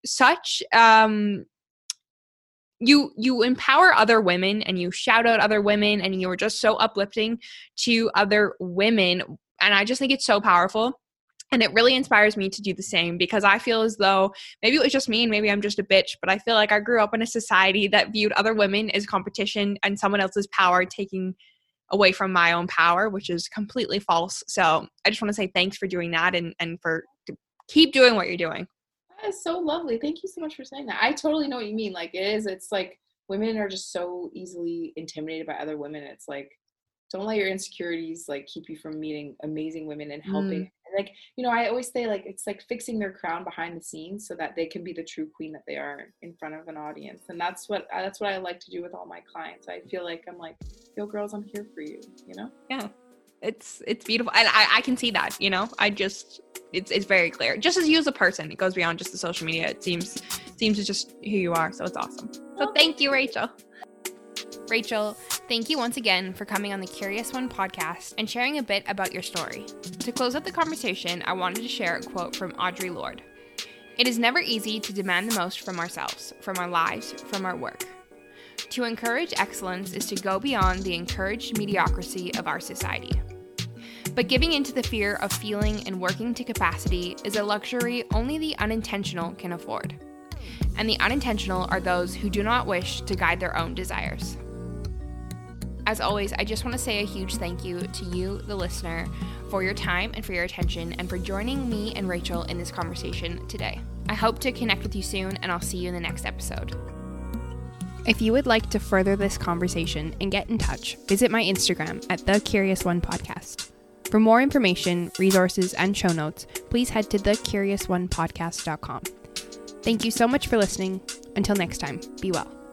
such um you you empower other women and you shout out other women and you're just so uplifting to other women. And i just think it's so powerful. And it really inspires me to do the same because i feel as though maybe it was just me and maybe i'm just a bitch but i feel like i grew up in a society that viewed other women as competition and someone else's power taking away from my own power which is completely false. So i just want to say thanks for doing that and and for keep doing what you're doing That is so lovely. Thank you so much for saying that. I totally know what you mean. Like it is, it's like women are just so easily intimidated by other women. It's like don't let your insecurities like keep you from meeting amazing women and helping Mm. like you know i always say like it's like fixing their crown behind the scenes so that they can be the true queen that they are in front of an audience and that's what that's what i like to do with all my clients i feel like i'm like yo girls i'm here for you you know Yeah. It's it's beautiful. And I, I can see that, you know. I just it's it's very clear. Just as you as a person, it goes beyond just the social media. It seems seems it's just who you are. So it's awesome. So thank you, Rachel. Rachel, thank you once again for coming on the Curious One podcast and sharing a bit about your story. To close out the conversation, I wanted to share a quote from Audre Lorde. It is never easy to demand the most from ourselves, from our lives, from our work. To encourage excellence is to go beyond the encouraged mediocrity of our society. But giving into the fear of feeling and working to capacity is a luxury only the unintentional can afford. And the unintentional are those who do not wish to guide their own desires. As always, I just want to say a huge thank you to you, the listener, for your time and for your attention and for joining me and Rachel in this conversation today. I hope to connect with you soon, and I'll see you in the next episode. If you would like to further this conversation and get in touch, visit my Instagram at The Curious One Podcast. For more information, resources, and show notes, please head to thecuriousonePodcast.com. Thank you so much for listening. Until next time, be well.